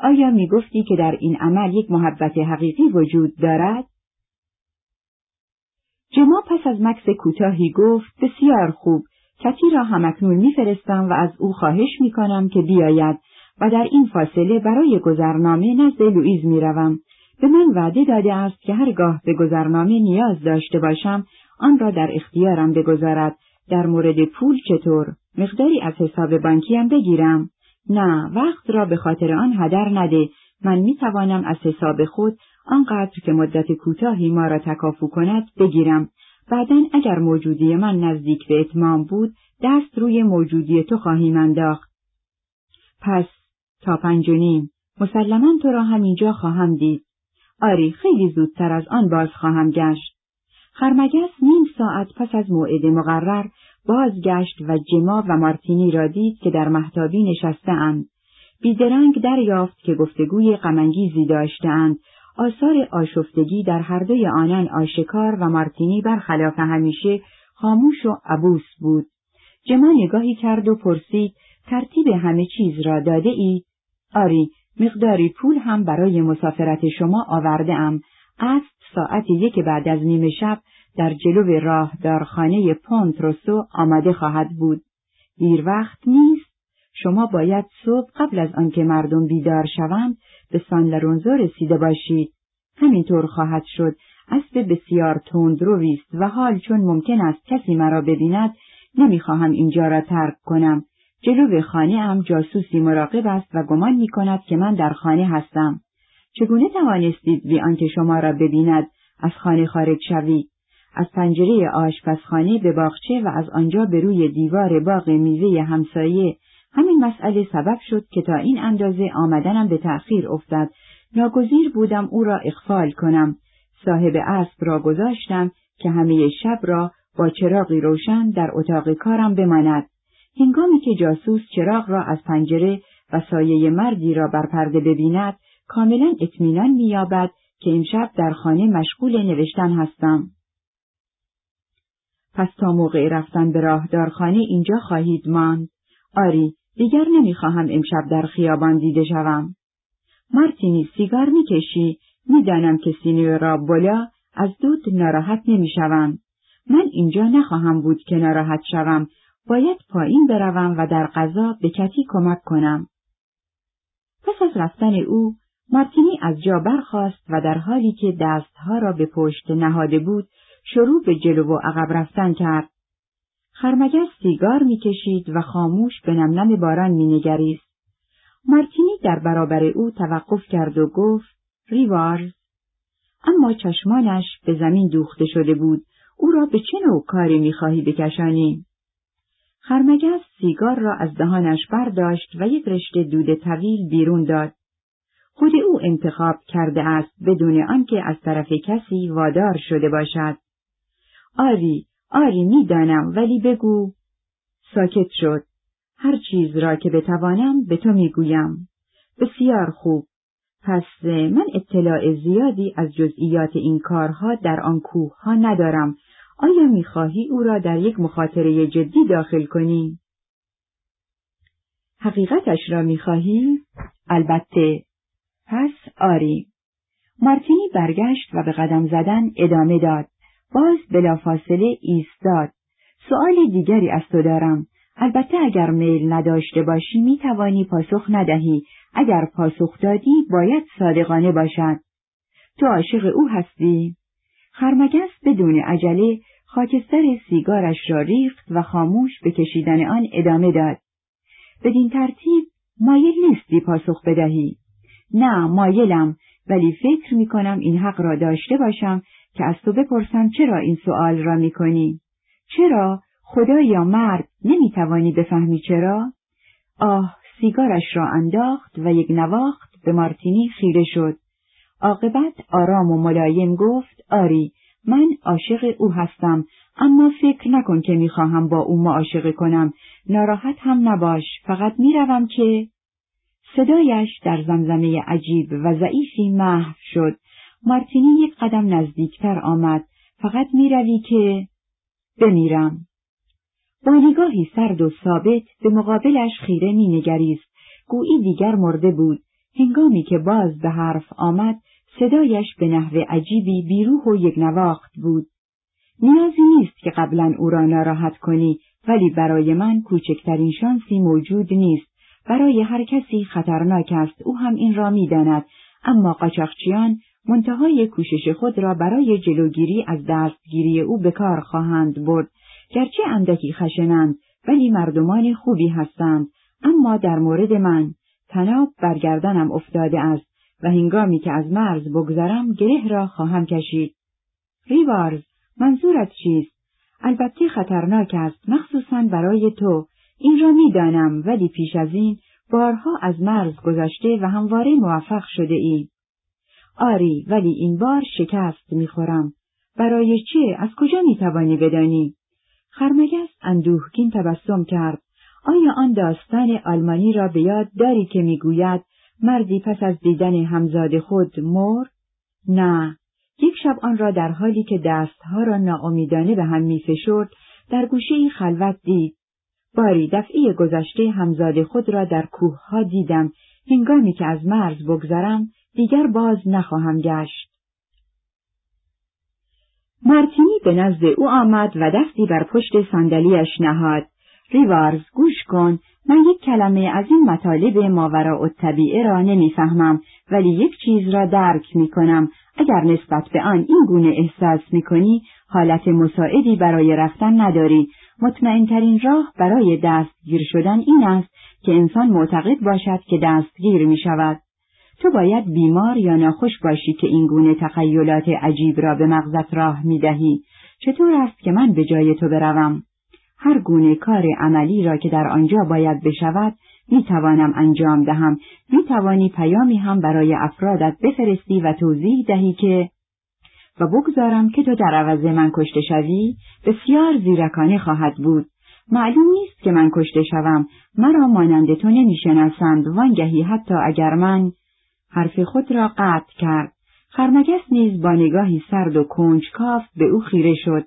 Speaker 1: آیا می گفتی که در این عمل یک محبت حقیقی وجود دارد؟ جما پس از مکس کوتاهی گفت بسیار خوب. کتی را همکنون میفرستم و از او خواهش می‌کنم که بیاید و در این فاصله برای گذرنامه نزد لوئیز می‌روم. به من وعده داده است که هرگاه به گذرنامه نیاز داشته باشم آن را در اختیارم بگذارد. در مورد پول چطور؟ مقداری از حساب بانکیم بگیرم. نه وقت را به خاطر آن هدر نده. من می توانم از حساب خود آنقدر که مدت کوتاهی ما را تکافو کند بگیرم. بعدا اگر موجودی من نزدیک به اتمام بود دست روی موجودی تو خواهیم انداخت. پس تا پنج و نیم. مسلما تو را همینجا خواهم دید. آری خیلی زودتر از آن باز خواهم گشت. خرمگس نیم ساعت پس از موعد مقرر بازگشت و جما و مارتینی را دید که در محتابی نشسته اند. بیدرنگ دریافت که گفتگوی غمانگیزی داشتهاند. آثار آشفتگی در هر دوی آنان آشکار و مارتینی برخلاف همیشه خاموش و عبوس بود. جما نگاهی کرد و پرسید ترتیب همه چیز را داده ای؟ آری، مقداری پول هم برای مسافرت شما آورده ام. اسب ساعت یک بعد از نیمه شب در جلو راهدارخانه پونتروسو آماده خواهد بود. دیر وقت نیست. شما باید صبح قبل از آنکه مردم بیدار شوند به سان لرونزو رسیده باشید. همینطور خواهد شد. اسب بسیار تندروی است و حال چون ممکن است کسی مرا ببیند نمی‌خواهم اینجا را ترک کنم. جلو خانه ام جاسوسی مراقب است و گمان می کند که من در خانه هستم. چگونه توانستید بی آنکه شما را ببیند از خانه خارج شوید از پنجره آشپزخانه به باغچه و از آنجا به روی دیوار باغ میوه همسایه همین مسئله سبب شد که تا این اندازه آمدنم به تأخیر افتد ناگزیر بودم او را اخفال کنم. صاحب اسب را گذاشتم که همه شب را با چراغی روشن در اتاق کارم بماند. هنگامی که جاسوس چراغ را از پنجره و سایه مردی را بر پرده ببیند کاملا اطمینان مییابد که امشب در خانه مشغول نوشتن هستم. پس تا موقع رفتن به راهدارخانه اینجا خواهید ماند. آری دیگر نمی‌خواهم امشب در خیابان دیده شوم. مارتینی سیگار می‌کشی می‌دانم که سینیورا را بلا از دود ناراحت نمی‌شوم. من اینجا نخواهم بود که ناراحت شوم. باید پایین بروم و در غذا به کتی کمک کنم. پس از رفتن او مارتینی از جا برخاست و در حالی که دستها را به پشت نهاده بود شروع به جلو و عقب رفتن کرد. خرمگس سیگار می‌کشید و خاموش به نمنم باران مینگریست. مارتینی در برابر او توقف کرد و گفت ریوارز. اما چشمانش به زمین دوخته شده بود. او را به چه نوع کاری می‌خواهی بکشانی؟ خرمگس سیگار را از دهانش برداشت و یک رشته دود طویل بیرون داد. خود او انتخاب کرده است بدون آنکه از طرف کسی وادار شده باشد. آری، آری می‌دانم ولی بگو. ساکت شد. هر چیز را که بتوانم به تو می‌گویم. بسیار خوب. پس من اطلاع زیادی از جزئیات این کارها در آن کوه ها ندارم. آیا می‌خواهی او را در یک مخاطره جدی داخل کنی؟ حقیقتش را می‌خواهی؟ البته. پس آری. مارتینی برگشت و به قدم زدن ادامه داد. باز بلافاصله ایستاد. سؤال دیگری از تو دارم. البته اگر میل نداشته باشی می توانی پاسخ ندهی. اگر پاسخ دادی باید صادقانه باشد. تو عاشق او هستی؟ خرمگس بدون عجله خاکستر سیگارش را ریخت و خاموش به کشیدن آن ادامه داد. بدین ترتیب مایل نیستی پاسخ بدهی. نه مایلم ولی فکر می کنم این حق را داشته باشم که از تو بپرسم چرا این سؤال را می کنی؟ چرا خدا یا مرد نمی توانی بفهمی چرا؟ آه سیگارش را انداخت و یک نواخت به مارتینی خیره شد. عاقبت آرام و ملایم گفت آری من عاشق او هستم اما فکر نکن که می‌خواهم با او معاشقه کنم ناراحت هم نباش فقط می‌روم که صدایش در زمزمه عجیب و ضعیفی محو شد مارتینی یک قدم نزدیکتر آمد. فقط می‌روی که بمیرم. با نگاهی سرد و ثابت به مقابلش خیره مینگریست. گویی دیگر مرده بود. هنگامی که باز به حرف آمد صدایش به نحو عجیبی بیروح و یک نواخت بود. نیازی نیست که قبلا او را ناراحت کنی ولی برای من کوچکترین شانسی موجود نیست. برای هر کسی خطرناک است او هم این را می‌داند. اما قاچاقچیان منتهای کوشش خود را برای جلوگیری از دستگیری او به کار خواهند برد. گرچه اندکی خشنند ولی مردمان خوبی هستند. اما در مورد من تناب برگردنم افتاده است و هنگامی که از مرز بگذرم گره را خواهم کشید. ریوارز منظورت چیست؟ البته خطرناک است مخصوصا برای تو. این را می‌دانم ولی پیش از این بارها از مرز گذشته و همواره موفق شده ای. آری ولی این بار شکست می‌خورم. برای چه؟ از کجا می‌توانی بدانی؟ خرمگس اندوهگین تبسم کرد. آیا آن داستان آلمانی را به یاد داری که می‌گوید مردی پس از دیدن همزاد خود مر؟ نه. یک شب آن را در حالی که دستها را ناامیدانه به هم میفشرد در گوشه خلوت دید. باری دفعی گذشته همزاد خود را در کوه ها دیدم هنگامی که از مرز بگذرم دیگر باز نخواهم گشت. مارتینی به نزد او آمد و دستی بر پشت صندلیاش نهاد. ریوارز گوش کن من یک کلمه از این مطالب ماورا طبیعه را نمی‌فهمم ولی یک چیز را درک می کنم. اگر نسبت به آن این گونه احساس می کنی حالت مساعدی برای رفتن نداری مطمئنترین راه برای دستگیر شدن این است که انسان معتقد باشد که دستگیر می شود. تو باید بیمار یا ناخوش باشی که این گونه تخیلات عجیب را به مغزت راه می‌دهی. چطور است که من به جای تو بروم؟ هر گونه کار عملی را که در آنجا باید بشود می توانم انجام دهم. می توانی پیامی هم برای افرادت بفرستی و توضیح دهی که و بگذارم که تو در عوض من کشته شوی. بسیار زیرکانه خواهد بود. معلوم نیست که من کشته شوم. مرا مانند تو نمی‌شناسند. وانگهی حتی اگر من حرف خود را قطع کرد خرمگس نیز با نگاهی سرد و کنجکاف به او خیره شد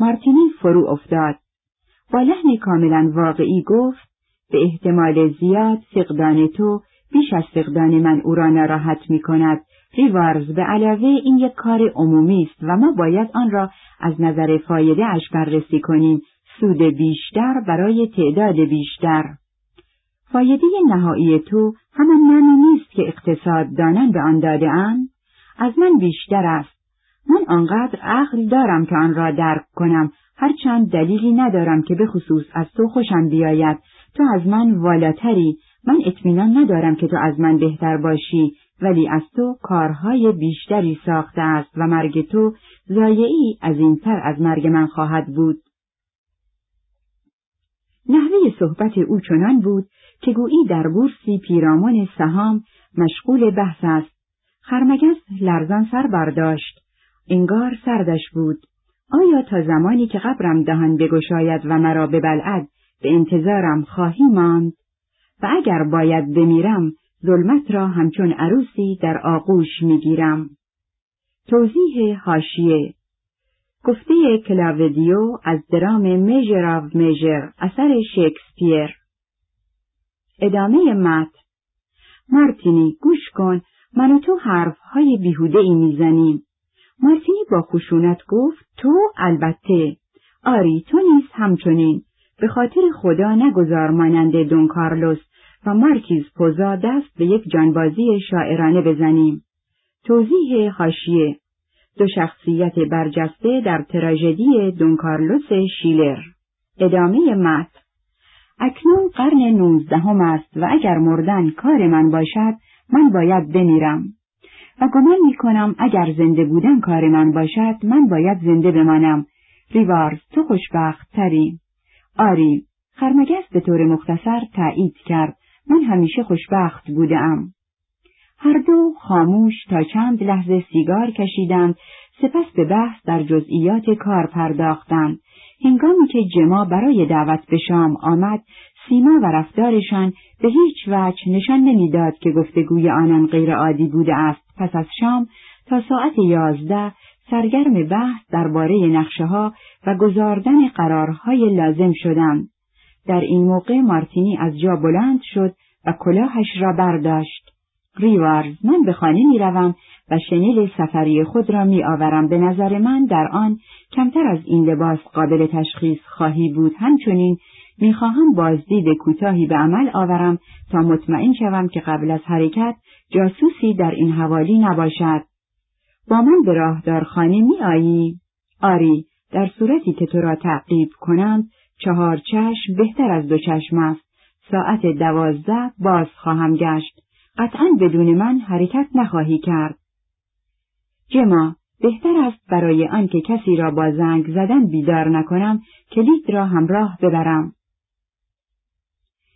Speaker 1: مارتینی فرو افتاد با لحنی کاملا واقعی گفت به احتمال زیاد فقدان تو بیش از فقدان من او را ناراحت می کند. ریوارز به علاوه این یک کار عمومی است و ما باید آن را از نظر فایده اش بررسی کنیم سود بیشتر برای تعداد بیشتر. فایده نهایی تو همان نیست که اقتصاددانان به آن داده از من بیشتر است. من آنقدر عقل دارم که آن را درک کنم هرچند دلیلی ندارم که به خصوص از تو خوشم بیاید تو از من والاتری من اطمینان ندارم که تو از من بهتر باشی ولی از تو کارهای بیشتری ساخته است و مرگ تو زایعی از این تر از مرگ من خواهد بود. نحوه صحبت او چنان بود که گویی در بورسی پیرامون سهام مشغول بحث است. خرمگس لرزان سر برداشت. انگار سردش بود. آیا تا زمانی که قبرم دهان بگشاید و مرا ببلعد به انتظارم خواهی ماند و اگر باید بمیرم ظلمت را همچون عروسی در آغوش می‌گیرم. توضیح هاشیه گفته کلاودیو از درام میجر آف میجر اثر شکسپیر ادامه مت مارتینی گوش کن. من و تو حرفهای بیهوده ای می‌زنیم. مارتینی با خشونت گفت تو البته. آری تو نیز همچنین. به خاطر خدا نگذار مانند دون کارلوس و مارکیز پوزا دست به یک جانبازی شاعرانه بزنیم. توضیح حاشیه. دو شخصیت برجسته در تراژدی دون کارلوس شیلر. ادامه مت اکنون قرن نوزدهم است و اگر مردن کار من باشد من باید بمیرم. و گمان می کنم اگر زنده بودن کار من باشد من باید زنده بمانم. ریوارز تو خوشبخت تری آری خرمگس به طور مختصر تایید کرد من همیشه خوشبخت بودم. هر دو خاموش تا چند لحظه سیگار کشیدند سپس به بحث در جزئیات کار پرداختند. هنگامی که جما برای دعوت به شام آمد سیما و رفتارشان به هیچ وجه نشان نمی‌داد که گفتگوی آنان غیرعادی بوده است پس از شام تا ساعت یازده سرگرم بحث درباره نقشه ها و گذاردن قرارهای لازم شدند. در این موقع مارتینی از جا بلند شد و کلاهش را برداشت. ریوارز من به خانه می روم و شنیل سفری خود را می آورم به نظر من در آن کمتر از این لباس قابل تشخیص خواهی بود همچنین می‌خواهم بازدید کوتاهی به عمل آورم تا مطمئن شوم که قبل از حرکت جاسوسی در این حوالی نباشد. با من به می آیی؟ آری، در صورتی که تو را تعقیب کنند چهار چشم بهتر از دو چشم است. ساعت دوازده باز خواهم گشت. قطعا بدون من حرکت نخواهی کرد. جما، بهتر است برای آنکه کسی را با زنگ زدن بیدار نکنم کلید را همراه ببرم.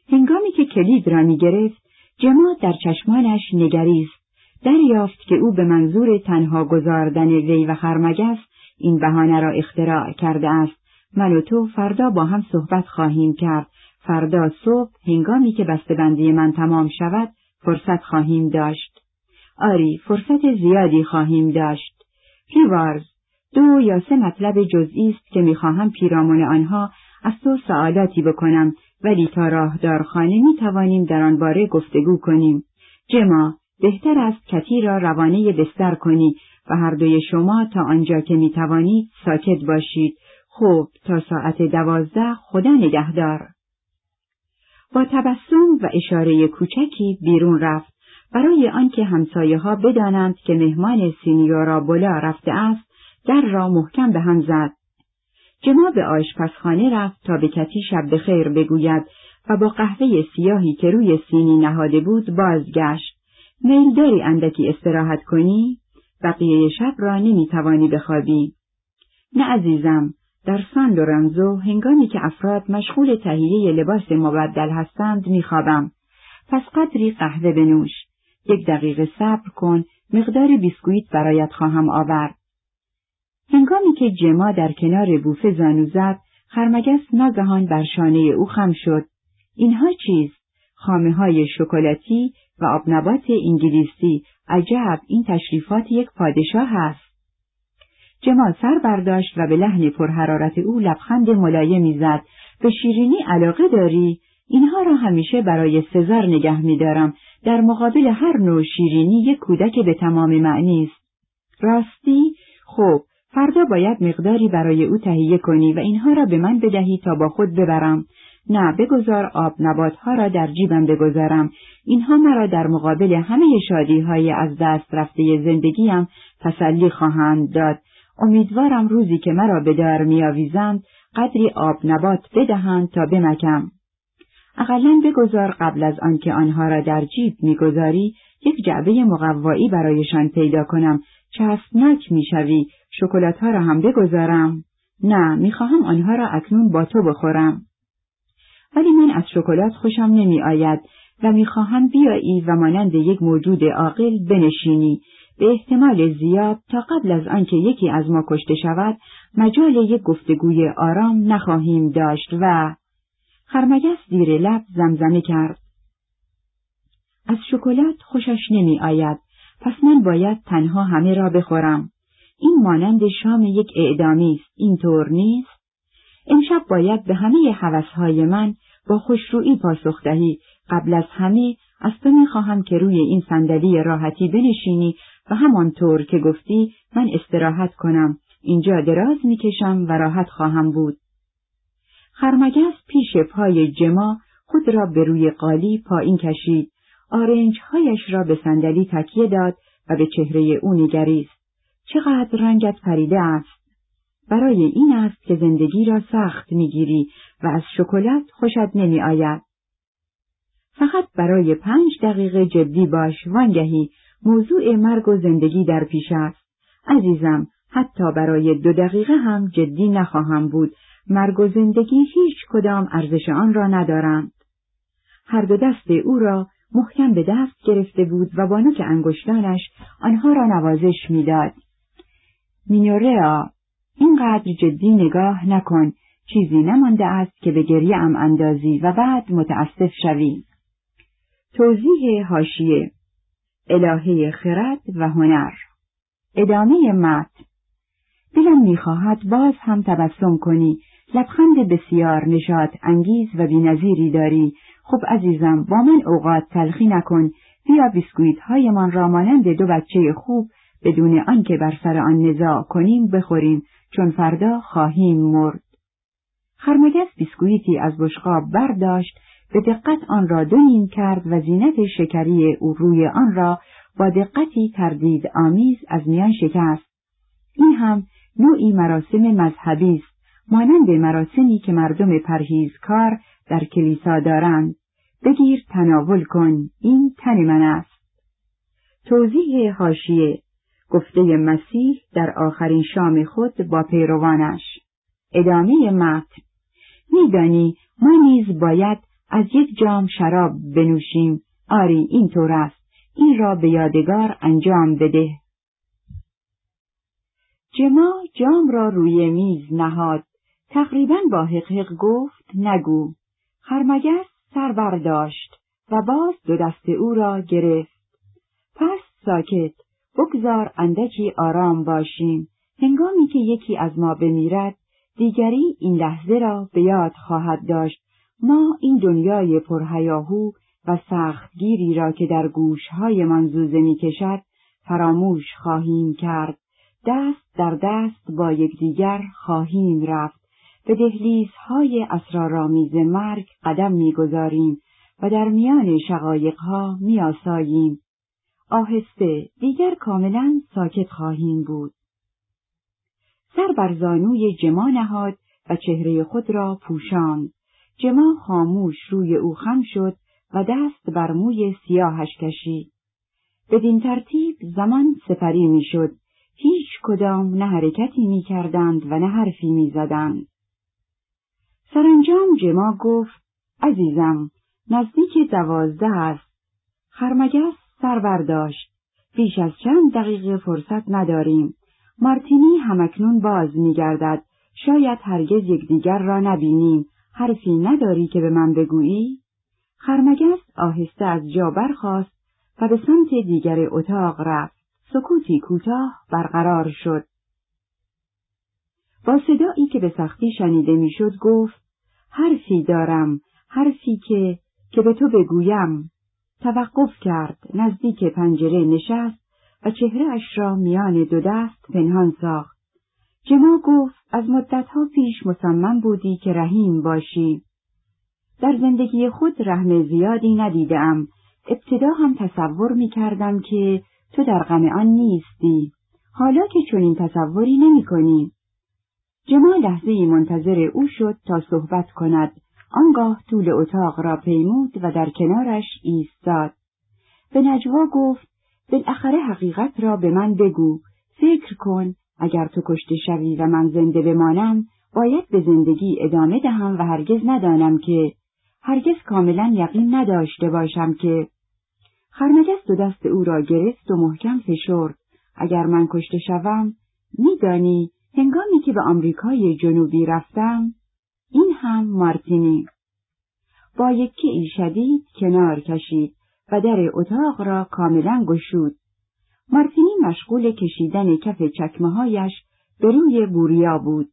Speaker 1: هنگامی که کلید را می گرفت، جما در چشمانش نگریست. دریافت که او به منظور تنها گذاردن وی و خرمگس این بهانه را اختراع کرده است من و تو فردا با هم صحبت خواهیم کرد فردا صبح هنگامی که بسته‌بندی من تمام شود فرصت خواهیم داشت آری فرصت زیادی خواهیم داشت ریوارز دو یا سه مطلب جزئی است که می‌خواهم پیرامون آنها از تو سوالاتی بکنم ولی تا راهدارخانه می‌توانیم در آن باره گفتگو کنیم جما بهتر است کتی را روانه بستر کنی و هر دوی شما تا آنجا که می توانید ساکت باشید. خوب تا ساعت دوازده خدا نگهدار. با تبسم و اشاره کوچکی بیرون رفت برای آنکه همسایه ها بدانند که مهمان سینیورا بولا رفته است در را محکم به هم زد. جما به آشپزخانه رفت تا به کتی شب خیر بگوید و با قهوه سیاهی که روی سینی نهاده بود بازگشت. میل داری اندکی استراحت کنی؟ بقیه شب را نمی توانی بخوابی. نه عزیزم، در سان لورنزو هنگامی که افراد مشغول تهیه لباس مبدل هستند میخوابم. پس قدری قهوه بنوش. یک دقیقه صبر کن، مقدار بیسکویت برایت خواهم آورد. هنگامی که جما در کنار بوفه زانو زد، خرمگس ناگهان بر شانه او خم شد. اینها چیز؟ خامه های شکلاتی و آبنبات انگلیسی عجب این تشریفات یک پادشاه است. جما سر برداشت و به لحن پرحرارت او لبخند ملایمی زد. به شیرینی علاقه داری؟ اینها را همیشه برای سزار نگه میدارم. در مقابل هر نوع شیرینی یک کودک به تمام معنی است. راستی؟ خب، فردا باید مقداری برای او تهیه کنی و اینها را به من بدهی تا با خود ببرم. نه بگذار آب نباتها را در جیبم بگذارم. اینها مرا در مقابل همه شادی های از دست رفته زندگیم تسلی خواهند داد. امیدوارم روزی که مرا به دار میآویزند قدری آب نبات بدهند تا بمکم. اقلا بگذار قبل از آنکه آنها را در جیب می‌گذاری یک جعبه مقوایی برایشان پیدا کنم. چسبناک می‌شوی شکلاتها را هم بگذارم. نه می‌خواهم آنها را اکنون با تو بخورم. ولی من از شکلات خوشم نمی آید و می‌خواهم بیایی و مانند یک موجود عاقل بنشینی. به احتمال زیاد تا قبل از آنکه یکی از ما کشته شود مجال یک گفتگوی آرام نخواهیم داشت و خرمگس دیر لب زمزمه کرد. از شکلات خوشش نمی آید پس من باید تنها همه را بخورم. این مانند شام یک اعدامی است اینطور نیست امشب باید به همه حوثهای من با خوشرویی پاسخ دهی قبل از همه از تو می‌خواهم که روی این صندلی راحتی بنشینی و همانطور که گفتی من استراحت کنم. اینجا دراز می‌کشم و راحت خواهم بود. خرمگس پیش پای جما خود را به روی قالی پایین کشید. آرنجهایش را به صندلی تکیه داد و به چهره او نگریست. چقدر رنگت پریده است. برای این است که زندگی را سخت می‌گیری و از شکلات خوشت نمی آید. فقط برای پنج دقیقه جدی باش وانگهی موضوع مرگ و زندگی در پیش است. عزیزم حتی برای دو دقیقه هم جدی نخواهم بود مرگ و زندگی هیچ کدام ارزش آن را ندارند. هر دو دست او را محکم به دست گرفته بود و با نوک انگشتانش آنها را نوازش می‌داد. مینوریا اینقدر جدی نگاه نکن چیزی نمانده است که به گریه ام اندازی و بعد متاسف شوی. توضیح هاشیه الهه خرد و هنر. ادامه مت دلم می‌خواهد باز هم تبسم کنی. لبخند بسیار نشاد انگیز و بینظیری داری. خب عزیزم با من اوقات تلخی نکن. بیا بیسکویت هایمان را مانند دو بچه خوب بدون آنکه بر سر آن نزاع کنیم بخوریم چون فردا خواهیم مرد. خرمگس بیسکویتی از بشقاب برداشت به دقت آن را دو کرد و زینت شکری او روی آن را با دقتی تردید آمیز از میان شکست. این هم نوعی مراسم مذهبی است مانند مراسمی که مردم پرهیزکار در کلیسا دارند. بگیر تناول کن این تن من است. توضیح حاشیه گفته مسیح در آخرین شام خود با پیروانش. ادامه متن میدانی ما نیز باید از یک جام شراب بنوشیم. آری اینطور است. این را به یادگار انجام بده. جما جام را روی میز نهاد. تقریبا با حقحق گفت نگو. خرمگس سر برداشت و باز دو دست او را گرفت. پس ساکت بگذار اندکی آرام باشیم. هنگامی که یکی از ما بمیرد دیگری این لحظه را به یاد خواهد داشت. ما این دنیای پرهیاهو و سختگیری را که در گوشهای منزوزه می کشد فراموش خواهیم کرد دست در دست با یکدیگر خواهیم رفت به دهلیزهای اسرارآمیز مرگ قدم می‌گذاریم و در میان شقایقها میآساییم آهسته دیگر کاملا ساکت خواهیم بود. سر بر زانوی جما نهاد و چهره خود را پوشاند. جما خاموش روی او خم شد و دست بر موی سیاهش کشید. بدین ترتیب زمان سپری می‌شد. هیچ کدام نه حرکتی می کردند و نه حرفی می زدند. سرانجام جما گفت عزیزم نزدیک دوازده است. خرمگس سر برداشت. بیش از چند دقیقه فرصت نداریم. مارتینی همکنون باز میگردد. شاید هرگز یکدیگر را نبینیم. حرفی نداری که به من بگویی؟ خرمگس آهسته از جا برخاست و به سمت دیگر اتاق رفت. سکوتی کوتاه برقرار شد. با صدایی که به سختی شنیده می‌شد گفت حرفی دارم حرفی که که به تو بگویم. توقف کرد نزدیک پنجره نشست و چهره اش را میان دو دست پنهان ساخت. جما گفت از مدتها پیش مصمم بودی که رحیم باشی. در زندگی خود رحم زیادی ندیدم. ابتدا هم تصور می کردم که تو در غم آن نیستی. حالا که چنین تصوری نمی کنی. جما لحظه منتظر او شد تا صحبت کند. آنگاه طول اتاق را پیمود و در کنارش ایستاد. به نجوا گفت بالاخره حقیقت را به من بگو. فکر کن اگر تو کشته شوی و من زنده بمانم باید به زندگی ادامه دهم و هرگز ندانم که هرگز کاملا یقین نداشته باشم که. خرمگس دو دست او را گرفت و محکم فشرد. اگر من کشته شوم میدانی هنگامی که به آمریکای جنوبی رفتم این هم مارتینی. با یکی شدید کنار کشید و در اتاق را کاملا گشود. مارتینی مشغول کشیدن کف چکمه هایش به روی بوریا بود.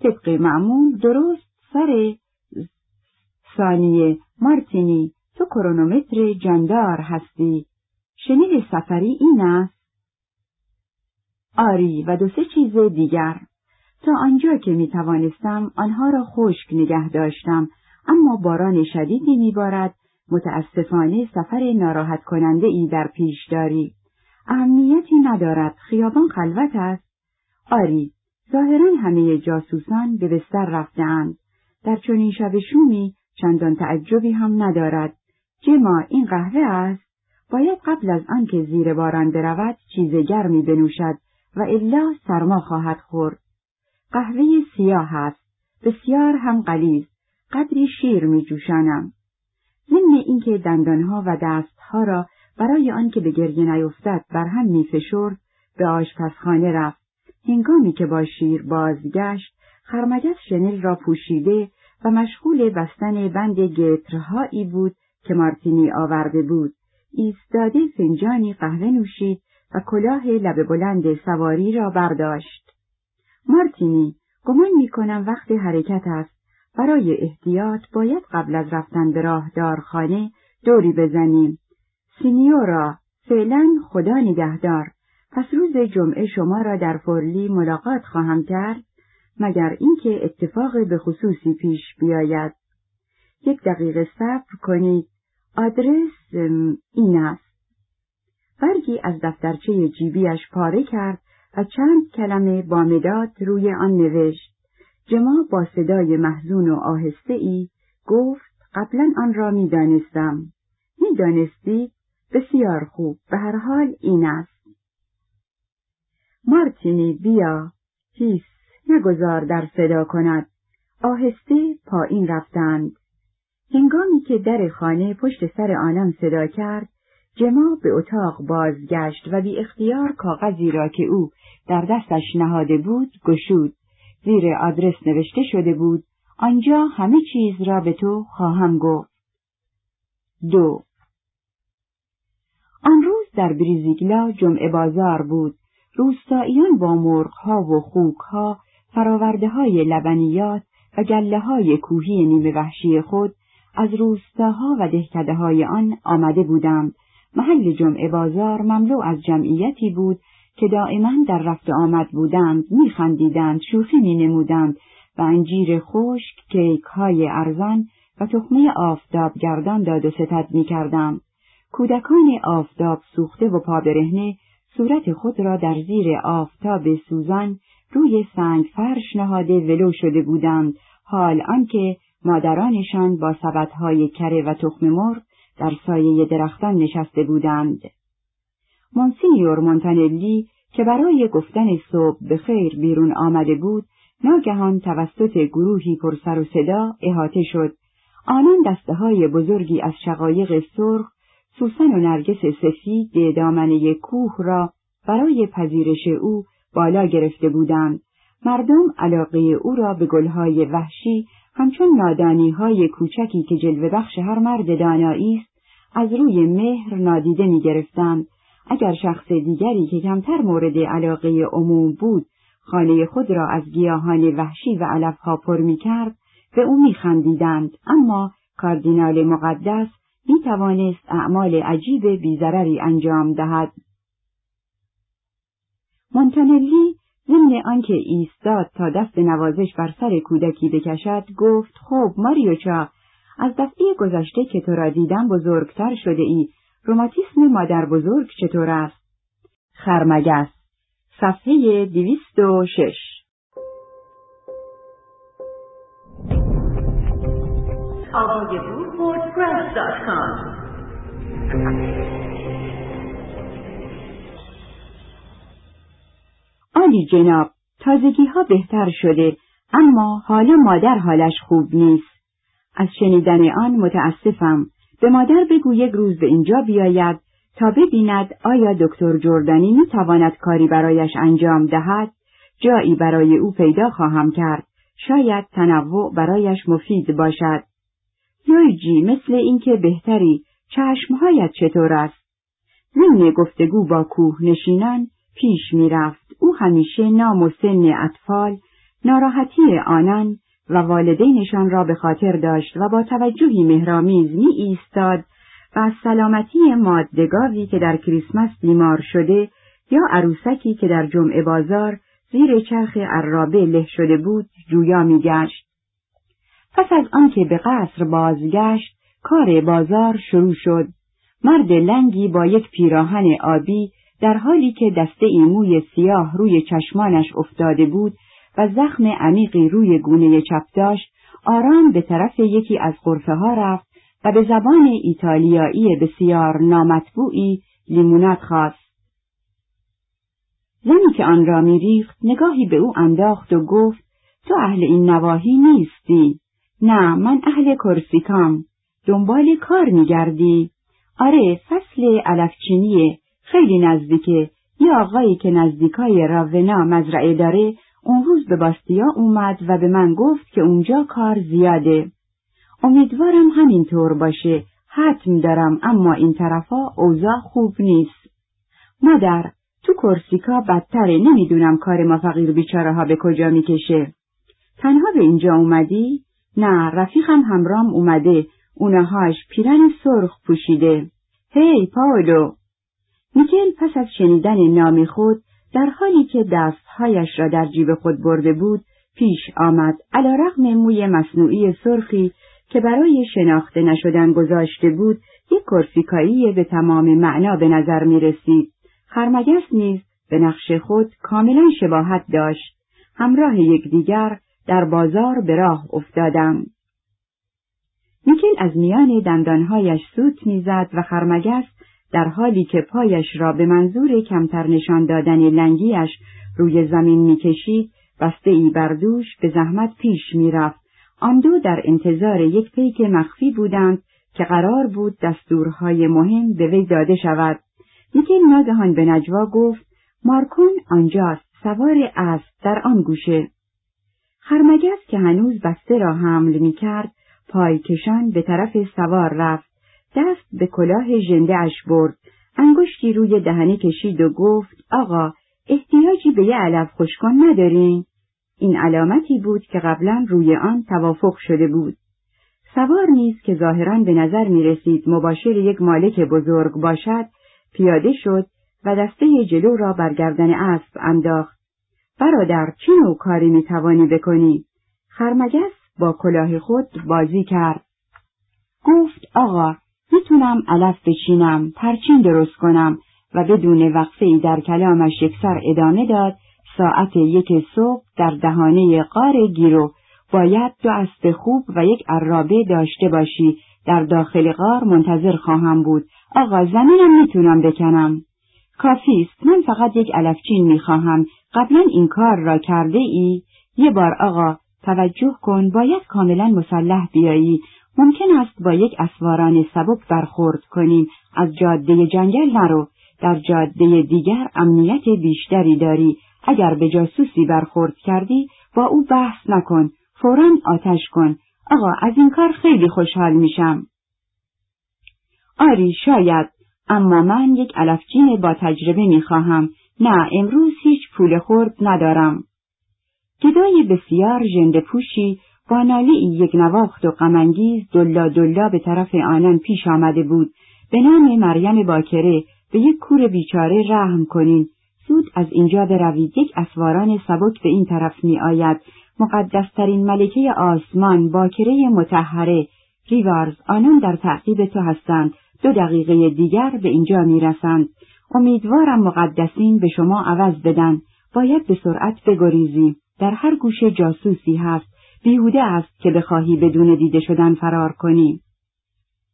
Speaker 1: طبق معمول درست سر ثانیه مارتینی تو کرونومتر جاندار هستی. شنید سفری این است؟ آری و دو سه چیز دیگر. تا آنجا که می توانستم آنها را خشک نگه داشتم اما باران شدیدی می بارد. متاسفانه سفر ناراحت کننده ای در پیش داری. اهمیتی ندارد خیابان خلوت است. آری ظاهرا همه جاسوسان به بستر رفتهاند. در چنین شب شومی چندان تعجبی هم ندارد. جما این قهوه است. باید قبل از آنکه زیر باران برود چیز گرمی بنوشد و الا سرما خواهد خورد. قهوه سیاه است. بسیار هم قلیز قدری شیر می جوشانم ضمن اینکه دندانها و دستها را برای آنکه به گریه نیفتد بر هم می فشرد به آشپزخانه رفت. هنگامی که با شیر بازگشت خرمگس شنل را پوشیده و مشغول بستن بند گترهایی بود که مارتینی آورده بود. ایستاده فنجانی قهوه نوشید و کلاه لب بلند سواری را برداشت. مارتینی گمان می کنم وقت حرکت است. برای احتیاط باید قبل از رفتن به راهدارخانه دوری بزنیم. سینیورا فعلا خدا نگهدار. پس روز جمعه شما را در فورلی ملاقات خواهم کرد مگر اینکه اتفاق به خصوصی پیش بیاید. یک دقیقه صبر کنید. آدرس این است. برگی از دفترچه جیبیش پاره کرد و چند کلمه با مداد روی آن نوشت. جما با صدای محزون و آهسته ای گفت قبلا آن را می دانستم. بسیار خوب. به هر حال این است. مارتینی بیا. هیس نگذار در صدا کند. آهسته پایین رفتند. هنگامی که در خانه پشت سر آنان صدا کرد جما به اتاق بازگشت و بی اختیار کاغذی را که او در دستش نهاده بود گشود. زیر آدرس نوشته شده بود آنجا همه چیز را به تو خواهم گفت. دو در بریزیگلا جمعه بازار بود روستاییان با مرغها و خوکها فراورده های لبنیات و گله های کوهی نیمه وحشی خود از روستاها و دهکده های آن آمده بودند. محل جمعه بازار مملو از جمعیتی بود که دائما در رفت آمد بودند، میخندیدند، شوخی مینمودند و انجیر خشک، کیک های ارزان و تخمه آفتاب گردان داد و ستد می‌کردند. کودکان آفتاب سوخته و پابرهنه صورت خود را در زیر آفتاب سوزان روی سنگ فرش نهاده ولو شده بودند. حال آنکه مادرانشان با سبدهای کره و تخم مرغ در سایه درختان نشسته بودند. مونسینیور مونتانلی که برای گفتن صبح به خیر بیرون آمده بود ناگهان توسط گروهی پرسر و صدا احاطه شد. آنان دسته های بزرگی از شقایق سرخ سوسن و نرگس سفید دامنه کوه را برای پذیرش او بالا گرفته بودند مردم علاقه او را به گلهای وحشی همچون نادانی های کوچکی که جلوه بخش هر مرد دانایی است از روی مهر نادیده می گرفتند. اگر شخص دیگری که کمتر مورد علاقه عموم بود خانه خود را از گیاهان وحشی و علفها پر می کرد به او می خندیدند. اما کاردینال مقدس می توانست اعمال عجیب بیزرری انجام دهد. مونتانلی ضمن آنکه ایستاد تا دست نوازش بر سر کودکی بکشد گفت خب ماریوچا از دفعه گذشته که تو را دیدم بزرگتر شده ای روماتیسم مادر بزرگ چطور است؟ خرمگس صفحه دویست و شش آلی جناب تازگی ها بهتر شده اما حالا مادر حالش خوب نیست. از شنیدن آن متاسفم. به مادر بگو یک روز به اینجا بیاید تا ببیند آیا دکتر جردانی می تواند کاری برایش انجام دهد. جایی برای او پیدا خواهم کرد. شاید تنوع برایش مفید باشد. لویجی مثل اینکه بهتری چشمهایت چطور است ضمن گفتگو با کوه نشینان پیش می‌رفت او همیشه نام و سن اطفال ناراحتی آنان و والدینشان را به خاطر داشت و با توجهی مهرامیز می ایستاد و از سلامتی مادگاوی که در کریسمس بیمار شده یا عروسکی که در جمعه بازار زیر چرخ عرابه له شده بود جویا میگشت. پس از آنکه به قصر بازگشت کار بازار شروع شد. مرد لنگی با یک پیراهن آبی در حالی که دسته ایموی سیاه روی چشمانش افتاده بود و زخم عمیقی روی گونه چپ داشت آرام به طرف یکی از قرفه ها رفت و به زبان ایتالیایی بسیار نامطبوعی لیمونات خواست. زنی که آن را میریخت نگاهی به او انداخت و گفت تو اهل این نواحی نیستی. نه من اهل کرسیکام. دنبال کار میگردی. آره فصل علفچینیه. خیلی نزدیکه. یه آقایی که نزدیکای راونا مزرعه داره اون روز به باستیا اومد و به من گفت که اونجا کار زیاده. امیدوارم همینطور باشه. حتم دارم اما این طرفا اوضاع خوب نیست. مادر، تو کورسیکا بدتره نمی‌دونم کار ما فقیر بیچاره ها به کجا می‌کشه. تنها به اینجا اومدی؟ نه رفیقم همرام اومده. اونهاش پیرن سرخ پوشیده. هی پاولو! میکل پس از شنیدن نام خود در حالی که دستهایش را در جیب خود برده بود پیش آمد علا رقم موی مصنوعی سرخی که برای شناخته نشدن گذاشته بود یک کرسیکایی به تمام معنا به نظر می رسید. خرمگس نیز به نقش خود کاملا شباهت داشت. همراه یکدیگر در بازار به راه افتادم. میکل از میان دندانهایش سوت می‌زد و خرمگس در حالی که پایش را به منظور کمتر نشان دادن لنگیش روی زمین می‌کشید بسته ای بردوش به زحمت پیش می‌رفت. آن دو در انتظار یک پیک مخفی بودند که قرار بود دستورهای مهم به وی داده شود. یکی ناگهان به نجوا گفت مارکون آنجاست سوار اسب در آن گوشه. خرمگس که هنوز بسته را حمل می کرد پای کشان به طرف سوار رفت دست به کلاه ژنده اش برد انگشتی روی دهنی کشید و گفت آقا احتیاجی به یه علف خوشکن ندارین؟ این علامتی بود که قبلا روی آن توافق شده بود. سوار نیز که ظاهرا به نظر می رسید مباشر یک مالک بزرگ باشد پیاده شد و دسته جلو را برگردن اسب انداخت. برادر چه نوع کاری می توانی بکنی؟ خرمگس با کلاه خود بازی کرد. گفت آقا می‌تونم علف بچینم، پرچین درست کنم و بدون وقفه ای در کلامش یکسر ادامه داد ساعت یک صبح در دهانه قار گیرو باید دو اسب خوب و یک عرابه داشته باشی. در داخل غار منتظر خواهم بود. آقا زمینم می‌تونم بکنم. کافی است. من فقط یک علفچین می‌خواهم. قبلا این کار را کرده ای؟ یه بار آقا توجه کن باید کاملا مسلح بیایی. ممکن است با یک اسواران سبک برخورد کنیم. از جاده جنگل نرو. در جاده دیگر امنیت بیشتری داری. اگر به جاسوسی برخورد کردی با او بحث نکن. فورا آتش کن. آقا از این کار خیلی خوشحال میشم. آری شاید. اما من یک علفجین با تجربه می‌خواهم. نه امروز پول خورد ندارم. گدای بسیار ژنده پوشی با نالی یک نواخت و غمانگیز دلا دلا به طرف آنان پیش آمده بود. به نام مریم باکره به یک کور بیچاره رحم کنین. زود از اینجا بروید. یک اسواران سبک به این طرف می آید. مقدسترین ملکه آسمان باکره متحره ریوارز آنان در تعقیب تو هستند. دو دقیقه دیگر به اینجا می رسند. امیدوارم مقدسین به شما عوض بدن. باید به سرعت بگریزی در هر گوشه جاسوسی هست. بیهوده است که بخواهی بدون دیده شدن فرار کنی.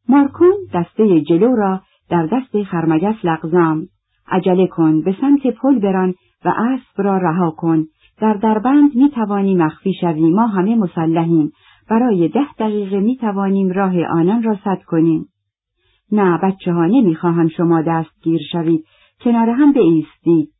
Speaker 1: مارکون دسته جلو را در دست خرمگس لغزم عجله کن به سمت پل بران و اسب را رها کن. در دربند می توانی مخفی شوی. ما همه مسلحیم. برای ده دقیقه می توانیم راه آنان را سد کنیم. نه بچه ها نمی خواهم شما دستگیر شوید. کنار هم بایستید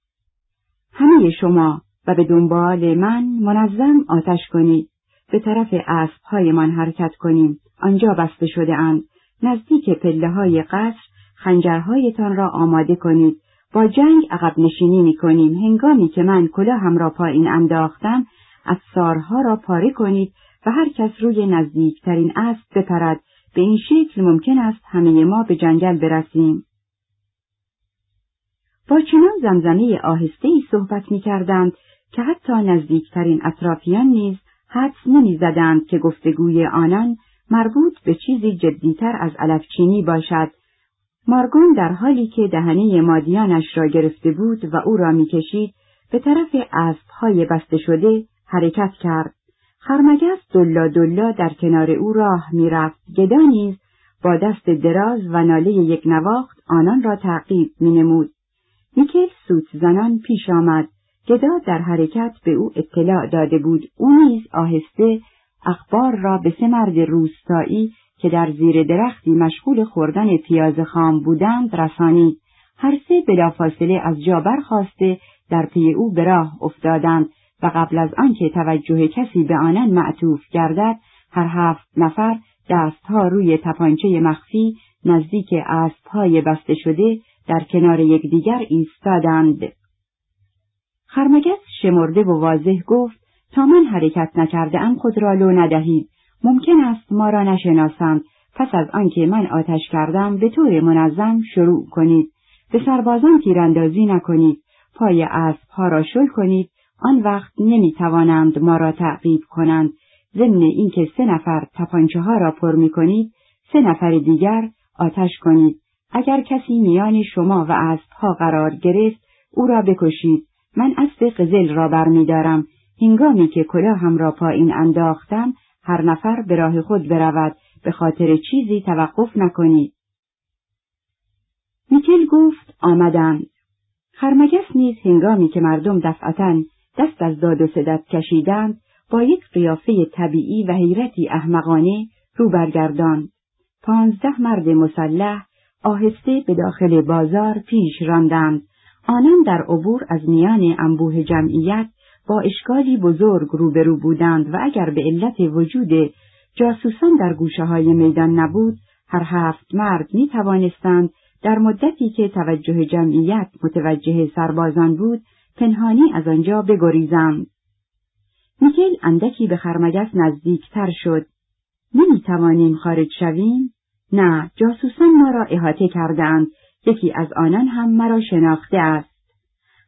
Speaker 1: همه شما و به دنبال من منظم آتش کنید. به طرف اسبهایمان حرکت کنیم. آنجا بسته شده اند. نزدیک پله های قصر خنجرهایتان را آماده کنید. با جنگ عقب نشینی می کنیم هنگامی که من کلاهم را پایین انداختم افسارها را پاره کنید و هر کس روی نزدیکترین اسب بپرد. به این شکل ممکن است همه ما به جنگل برسیم با چنان زمزمه آهسته ای صحبت می کردند که حتی نزدیکترین اطرافیان نیز حدس نمی زدند که گفتگوی آنان مربوط به چیزی جدیتر از علفچینی باشد مارگون در حالی که دهنه مادیانش را گرفته بود و او را می‌کشید به طرف اسبهای بسته شده حرکت کرد. خرمگس دلا دلا در کنار او راه می‌رفت. گدا نیز با دست دراز و ناله یک نواخت آنان را تعقیب مینمود. میکل سوت زنان پیش آمد. گدا در حرکت به او اطلاع داده بود. او نیز آهسته اخبار را به سه مرد روستایی که در زیر درختی مشغول خوردن پیاز خام بودند رسانید هر سه بلافاصله از جا برخواسته در پی او به راه افتادند و قبل از آنکه توجه کسی به آنان معطوف گردد هر هفت نفر دستها روی تپانچه مخفی نزدیک اسبهای بسته شده در کنار یکدیگر ایستادند. خرمگس شمرده و واضح گفت تا من حرکت نکرده ام خود را لو ندهید. ممکن است ما را نشناسند. پس از آنکه من آتش کردم به طور منظم شروع کنید. به سربازان تیراندازی نکنید. پای اسبها را شل کنید آن وقت نمی توانند ما را تعقیب کنند. ضمن اینکه سه نفر تپانچه ها را پر می کنید سه نفر دیگر آتش کنید. اگر کسی میان شما و اسبها قرار گرفت او را بکشید. من اسب قزل را برمیدارم. هنگامی که کلاهم را پایین انداختم هر نفر به راه خود برود. به خاطر چیزی توقف نکنید. میکل گفت آمدند. خرمگس نیز هنگامی که مردم دفعتا دست از داد و صدت کشیدند با یک قیافه طبیعی و حیرتی احمقانه رو برگرداند. پانزده مرد مسلح آهسته به داخل بازار پیش راندند. آنان در عبور از میان انبوه جمعیت با اشکالی بزرگ روبرو بودند و اگر به علت وجود جاسوسان در گوشه های میدان نبود هر هفت مرد می توانستند در مدتی که توجه جمعیت متوجه سربازان بود پنهانی از آنجا بگریزند. میکل اندکی به خرمگس نزدیکتر شد. نمی توانیم خارج شویم؟ نه، جاسوسان ما را احاطه کردند. یکی از آنان هم مرا شناخته است.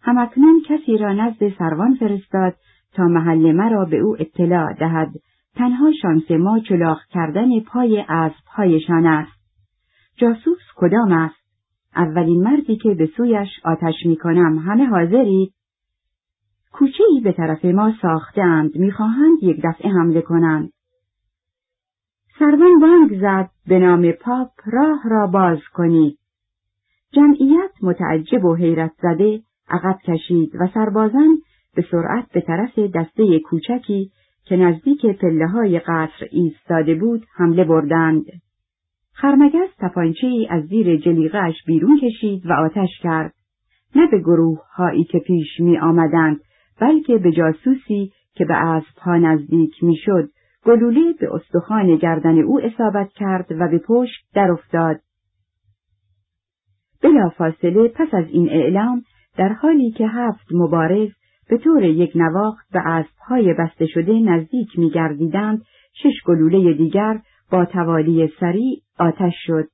Speaker 1: همکنون کسی را نزد سروان فرستاد تا محل مرا به او اطلاع دهد تنها شانس ما چلاق کردن پای اسبهایشان است جاسوس کدام است اولین مردی که به سویش آتش می کنم همه حاضرید کوچه ای به طرف ما ساختند می‌خواهند یک دفعه حمله کنند سروان بانگ زد به نام پاپ راه را باز کنید جمعیت متعجب و حیرت زده عقب کشید و سربازان به سرعت به طرف دسته کوچکی که نزدیک پله های قصر ایستاده بود حمله بردند. خرمگس تپانچه از زیر جلیقهش بیرون کشید و آتش کرد. نه به گروه هایی که پیش می آمدند بلکه به جاسوسی که به اسب ها نزدیک می شد. گلوله به استخوان گردن او اصابت کرد و به پشت در افتاد. بلا فاصله پس از این اعلام در حالی که هفت مبارز به طور یک نواخت به اسبهای بسته شده نزدیک میگردیدند شش گلوله دیگر با توالی سریع آتش شد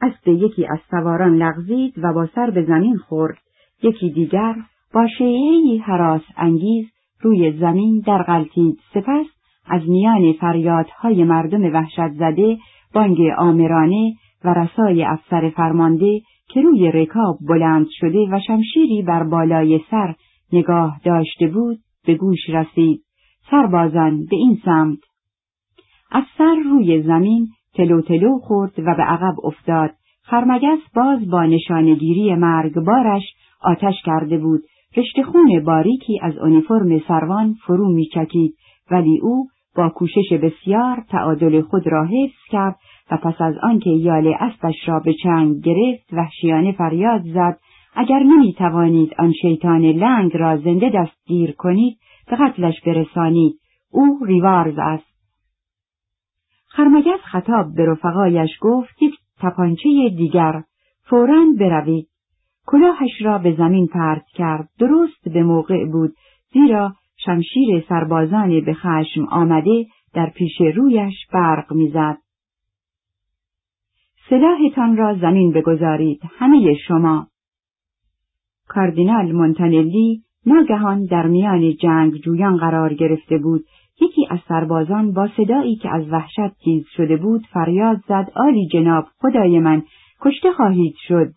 Speaker 1: اسب یکی از سواران لغزید و با سر به زمین خورد یکی دیگر با شیعی حراس انگیز روی زمین در غلطید سپس از میان فریادهای مردم وحشت زده بانگ آمرانه و رسای افسر فرمانده که روی رکاب بلند شده و شمشیری بر بالای سر نگاه داشته بود به گوش رسید. سربازان به این سمت. افسر روی زمین تلو تلو خورد و به عقب افتاد. خرمگس باز با نشانگیری مرگبارش آتش کرده بود. رشته خون باریکی از اونیفرم سروان فرو میچکید ولی او با کوشش بسیار تعادل خود را حفظ کرد و پس از آنکه یال اسبش را به چنگ گرفت وحشیانه فریاد زد اگر نمی توانید آن شیطان لنگ را زنده دستگیر کنید به قتلش برسانید. او ریوارز است. خرمگس خطاب به رفقایش گفت یک تپانچه دیگر فورا بروید. کلاهش را به زمین پرت کرد. درست به موقع بود. زیرا شمشیر سربازان به خشم آمده در پیش رویش برق می‌زد. سلاحتان را زمین بگذارید. همه شما. کاردینال مونتانلی ناگهان در میان جنگ جویان قرار گرفته بود. یکی از سربازان با صدایی که از وحشت تیز شده بود فریاد زد. آلی جناب خدای من کشته خواهید شد.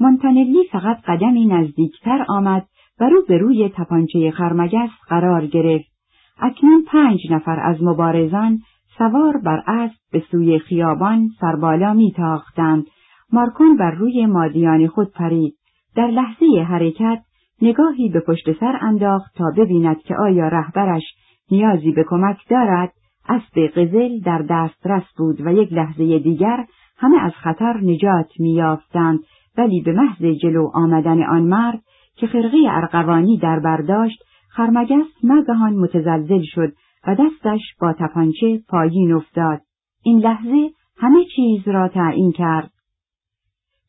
Speaker 1: مونتانلی فقط قدمی نزدیکتر آمد و رو به روی تپانچه خرمگس قرار گرفت. اکنون پنج نفر از مبارزان سوار بر اسب به سوی خیابان سربالا میتاختند. مارکون بر روی مادیان خود پرید. در لحظه حرکت نگاهی به پشت سر انداخت تا ببیند که آیا رهبرش نیازی به کمک دارد اسب قزل در دسترس بود و یک لحظه دیگر همه از خطر نجات میافتند ولی به محض جلو آمدن آن مرد که خرقه ارغوانی در برداشت خرمگس ناگهان متزلزل شد و دستش با تپانچه پایین افتاد. این لحظه همه چیز را تعیین کرد.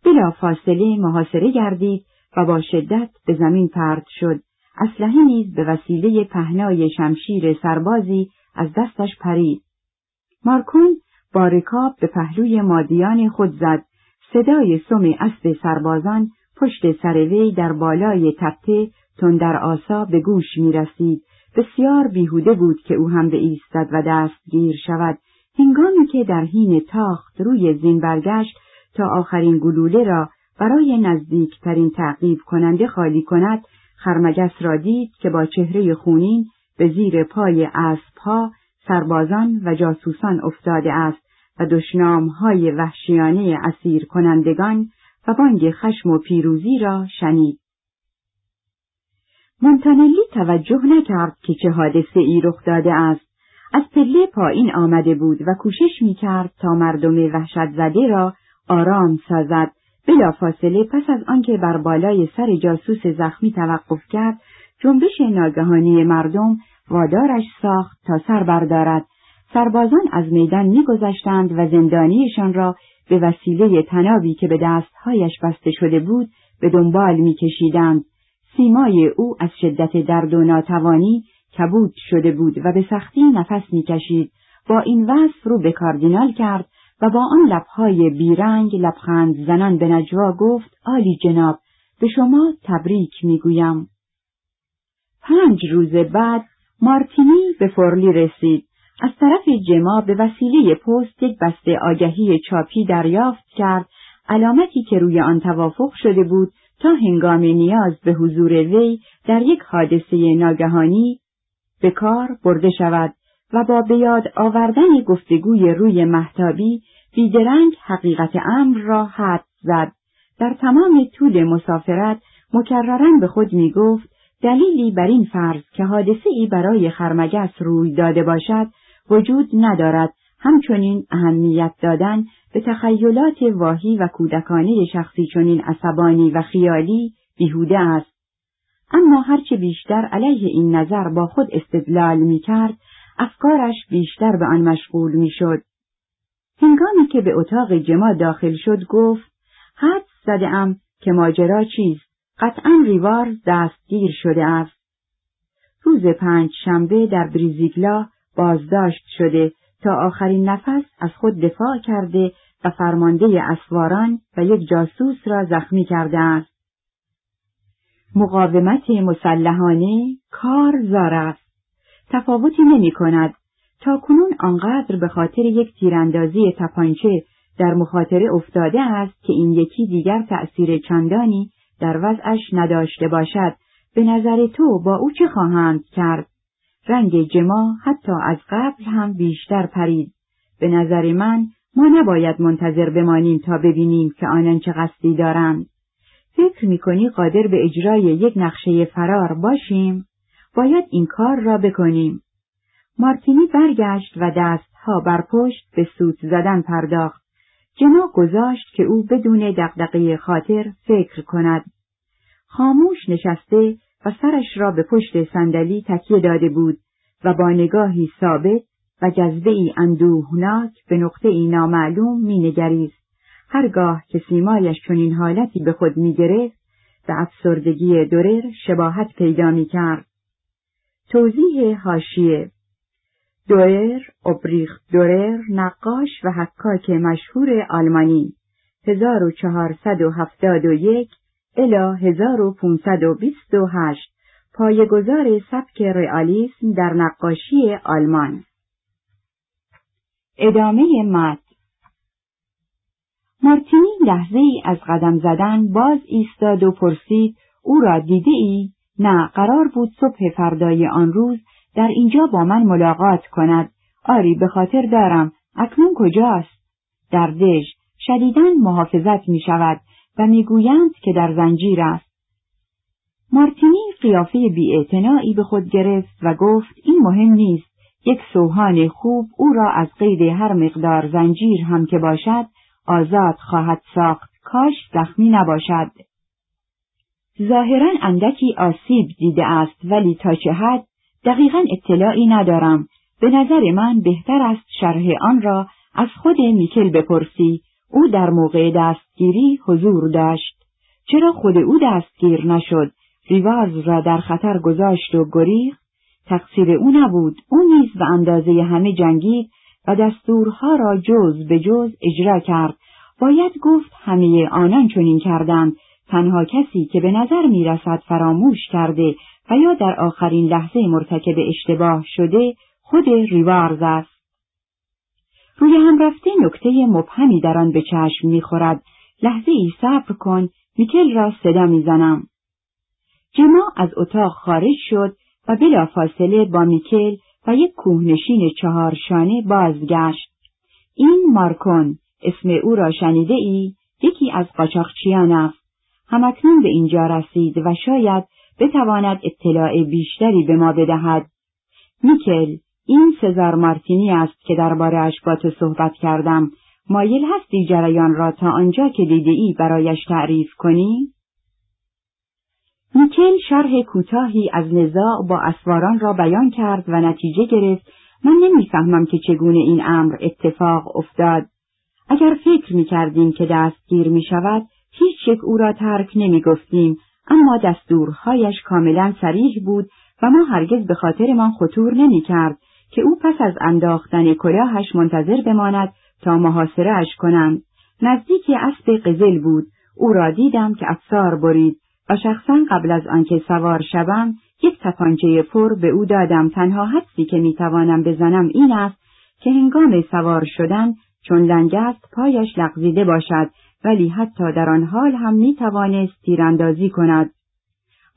Speaker 1: بلا فاصله محاصره گردید و با شدت به زمین پرت شد. اسلحه نیز به وسیله پهنای شمشیر سربازی از دستش پرید. مارکون با رکاب به پهلوی مادیان خود زد. صدای سم اسب سربازان پشت سر وی در بالای تپه تندر آسا به گوش می رسید. بسیار بیهوده بود که او هم به ایستد و دستگیر شود. هنگامی که در حین تاخت روی زین برگشت تا آخرین گلوله را برای نزدیکترین تعقیب کننده خالی کند، خرمگس را دید که با چهره خونین به زیر پای اسبها سربازان و جاسوسان افتاده است و دشنامهای وحشیانه اسیر کنندگان و بانگ خشم و پیروزی را شنید. مونتانلی توجه نکرد که چه حادثه ای رخ داده است. از پله پایین آمده بود و کوشش می کرد تا مردم وحشت زده را آرام سازد. فاصله پس از آنکه بر بالای سر جاسوس زخمی توقف کرد، جنبش ناگهانی مردم وادارش ساخت تا سر بردارد. سربازان از میدان میگذشتند و زندانیشان را به وسیله تنابی که به دستهایش بسته شده بود به دنبال میکشیدند. سیمای او از شدت درد و ناتوانی کبود شده بود و به سختی نفس می‌کشید. با این وصف رو به کاردینال کرد و با آن لبهای بیرنگ لبخند زنان به نجوا گفت آلی جناب به شما تبریک می‌گویم. پنج روز بعد مارتینی به فرلی رسید. از طرف جما به وسیله پست یک بسته آگهی چاپی دریافت کرد. علامتی که روی آن توافق شده بود تا هنگام نیاز به حضور وی در یک حادثه ناگهانی به کار برده شود و با بیاد آوردن گفتگوی روی محتابی بیدرنگ حقیقت امر را حد زد. در تمام طول مسافرت مکررن به خود می گفت دلیلی بر این فرض که حادثه ای برای خرمگس روی داده باشد وجود ندارد همچنین اهمیت دادن به تخیلات واهی و کودکانه شخصی چنین عصبانی و خیالی بیهوده است اما هرچه بیشتر علیه این نظر با خود استدلال می کرد افکارش بیشتر به آن مشغول می شد. هنگامی که به اتاق جما داخل شد گفت حد زده ام که ماجرا چیست قطعا ریوار دستگیر شده است. روز پنج شنبه در بریزیگلا بازداشت شده تا آخرین نفس از خود دفاع کرده و فرمانده اسواران و یک جاسوس را زخمی کرده است. مقاومت مسلحانه کار زار است. تفاوتی نمی کند. تا کنون آنقدر به خاطر یک تیراندازی تپانچه در مخاطره افتاده است که این یکی دیگر تأثیر چندانی در وضعش نداشته باشد به نظر تو با او چه خواهند کرد رنگ جما حتی از قبل هم بیشتر پرید. به نظر من ما نباید منتظر بمانیم تا ببینیم که آنان چه قصدی دارند. فکر می‌کنی قادر به اجرای یک نقشه فرار باشیم؟ باید این کار را بکنیم. مارتینی برگشت و دستها بر پشت به سوت زدن پرداخت. جنا گذاشت که او بدون دقدقه خاطر فکر کند. خاموش نشسته و سرش را به پشت صندلی تکیه داده بود و با نگاهی ثابت و جذبه ای اندوهناک به نقطه ای نامعلوم مینگریست. هرگاه که سیمایش چنین حالتی به خود می‌گرفت به افسردگی دورر شباهت پیدا می‌کرد. توضیح هاشیه دوئر، اوبریخ دورر، نقاش و حکاک مشهور آلمانی 1471 الی 1528 پایگزار سبک رئالیسم در نقاشی آلمان. ادامه مد مارتینی لحظه ای از قدم زدن باز ایستاد و پرسید او را دیده ای؟ نه قرار بود صبح فردای آن روز در اینجا با من ملاقات کند. آری به خاطر دارم. اکنون کجاست؟ در دژ. شدیدن محافظت می شود و می‌گویند که در زنجیر است. مارتینی قیافه بیاعتنایی به خود گرفت و گفت این مهم نیست. یک سوهان خوب او را از قید هر مقدار زنجیر هم که باشد آزاد خواهد ساخت. کاش زخمی نباشد. ظاهرا اندکی آسیب دیده است ولی تا چه حد دقیقا اطلاعی ندارم. به نظر من بهتر است شرح آن را از خود میکل بپرسی. او در موقع دستگیری حضور داشت. چرا خود او دستگیر نشد؟ ریوارز را در خطر گذاشت و گریخت. تقصیر او نبود. او نیز به اندازه همه جنگید و دستورها را جز به جز اجرا کرد. باید گفت همه آنان چنین کردند. تنها کسی که به نظر می رسد فراموش کرده و یا در آخرین لحظه مرتکب اشتباه شده خود ریوارز است. روی هم رفته نکته مبهمی در آن به چشم می‌خورد. لحظه ای صبر کن میکل را صدا می‌زنم. جما از اتاق خارج شد و بلا فاصله با میکل و یک کوهنشین چهارشانه بازگشت. این مارکون اسم او را شنیده ای؟ یکی از قاچاقچیان است. همکنون به اینجا رسید و شاید بتواند اطلاع بیشتری به ما بدهد. میکل، این سزار مارتینی است که دربارهاش با تو صحبت کردم. مایل هستی جریان را تا آنجا که دیده ای برایش تعریف کنی؟ میکل شرح کوتاهی از نزاع با اسواران را بیان کرد و نتیجه گرفت من نمی‌فهمم که چگونه این امر اتفاق افتاد. اگر فکر می‌کردیم که دستگیر می شود، هیچ یک او را ترک نمی گفتیم اما دستورهایش کاملا سریح بود و ما هرگز به خاطرمان خطور نمی کرد که او پس از انداختن کلاهش منتظر بماند تا محاصره اش کنند. نزدیک اسب قزل بود. او را دیدم که افسار برید و شخصا قبل از آنکه سوار شوم یک تپانچه پر به او دادم تنها حدسی که می‌توانم بزنم این است که هنگام سوار شدن چون لنگست پایش لغزیده باشد ولی حتی در آن حال هم می توانست تیراندازی کند.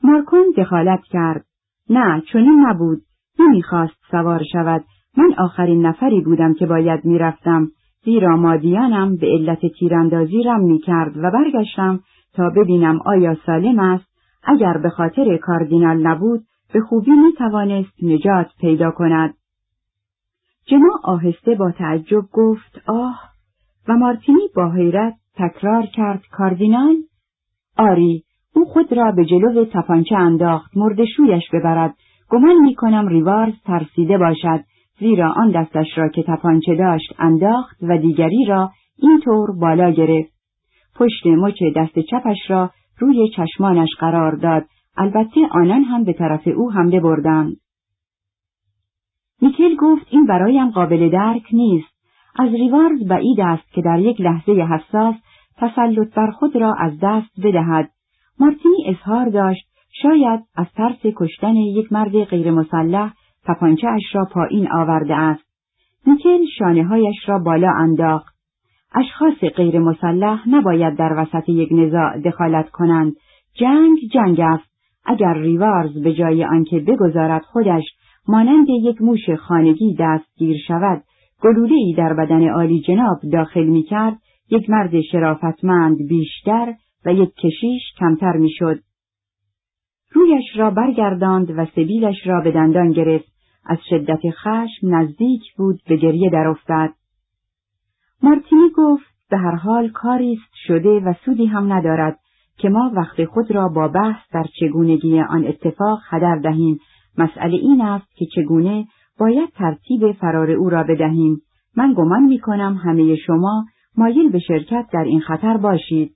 Speaker 1: مارکون دخالت کرد. نه چنین نبود. نمی‌خواست سوار شود. من آخرین نفری بودم که باید می‌رفتم. زیرا مادیانم به علت تیراندازی رم می کرد و برگشتم تا ببینم آیا سالم است اگر به خاطر کاردینال نبود به خوبی می توانست نجات پیدا کند. جما آهسته با تعجب گفت آه و مارتینی با حیرت تکرار کرد کاردینال آری او خود را به جلو تپانچه انداخت مردشویش ببرد گمان می کنم ریوارز ترسیده باشد زیرا آن دستش را که تپانچه داشت انداخت و دیگری را اینطور بالا گرفت. پشت مچ دست چپش را روی چشمانش قرار داد. البته آنان هم به طرف او حمله بردند. میکل گفت این برایم قابل درک نیست. از ریوارز بعید است که در یک لحظه حساس تسلط بر خود را از دست بدهد. مارتینی اظهار داشت شاید از ترس کشتن یک مرد غیر مسلح تپانچه اش را پایین آورده است. میکل شانه هایش را بالا انداخت. اشخاص غیر مسلح نباید در وسط یک نزاع دخالت کنند. جنگ جنگ است. اگر ریوارز به جای آنکه بگذارد خودش مانند یک موش خانگی دستگیر شود گلوله ای در بدن عالی جناب داخل می کرد یک مرد شرافتمند بیشتر و یک کشیش کمتر می‌شد. رویش را برگرداند و سبیلش را به دندان گرفت. از شدت خشم نزدیک بود به گریه در افتد. مارتینی گفت به هر حال کاری است شده و سودی هم ندارد که ما وقت خود را با بحث در چگونگی آن اتفاق هدر دهیم. مسئله این است که چگونه باید ترتیب فرار او را بدهیم. من گمان می کنم همه شما مایل به شرکت در این خطر باشید.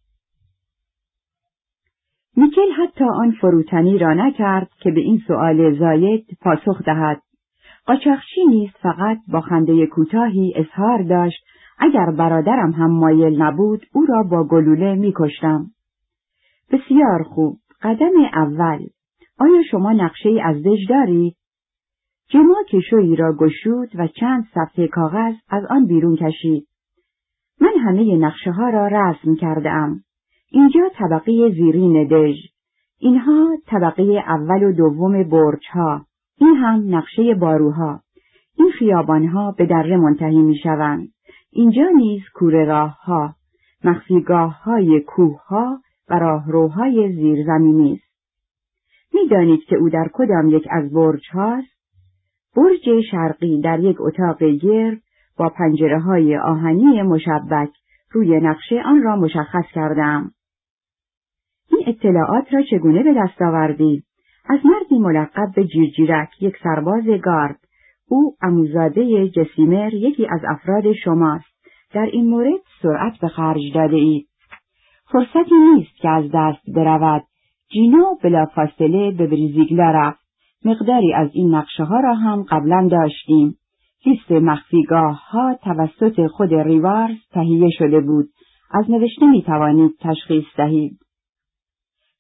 Speaker 1: میکل حتی آن فروتنی را نکرد که به این سؤال زاید پاسخ دهد. قاچاقچی نیز فقط با خنده کوتاهی اظهار داشت اگر برادرم هم مایل نبود او را با گلوله میکشتم. بسیار خوب. قدم اول. آیا شما نقشه از دژ دارید؟ جما کشویی را گشود و چند صفحه کاغذ از آن بیرون کشید. من همه نقشه ها را رسم کرده ام. اینجا طبقه زیرین دژ اینها طبقه اول و دوم برج ها این هم نقشه باروها این خیابانها به دره منتهی می شوند. اینجا نیز کوره راه ها مخفیگاه های کوه ها و راهروهای زیرزمینی است. می‌دانید که او در کدام یک از برج هاست؟ برج شرقی در یک اتاق گرد با پنجره های آهنی مشبک روی نقشه آن را مشخص کردم. این اطلاعات را چگونه به دست آوردی؟ از مردی ملقب به جیرجیرک یک سرباز گارد او اموزاده جسیمر یکی از افراد شماست. در این مورد سرعت به خرج داده اید فرصتی نیست که از دست برود. جینو بلافاصله به بریزیگلا رفت. مقداری از این نقشه ها را هم قبلا داشتیم. لیست مخفیگاه ها توسط خود ریوارز تهیه شده بود. از نوشته می توانید تشخیص دهید.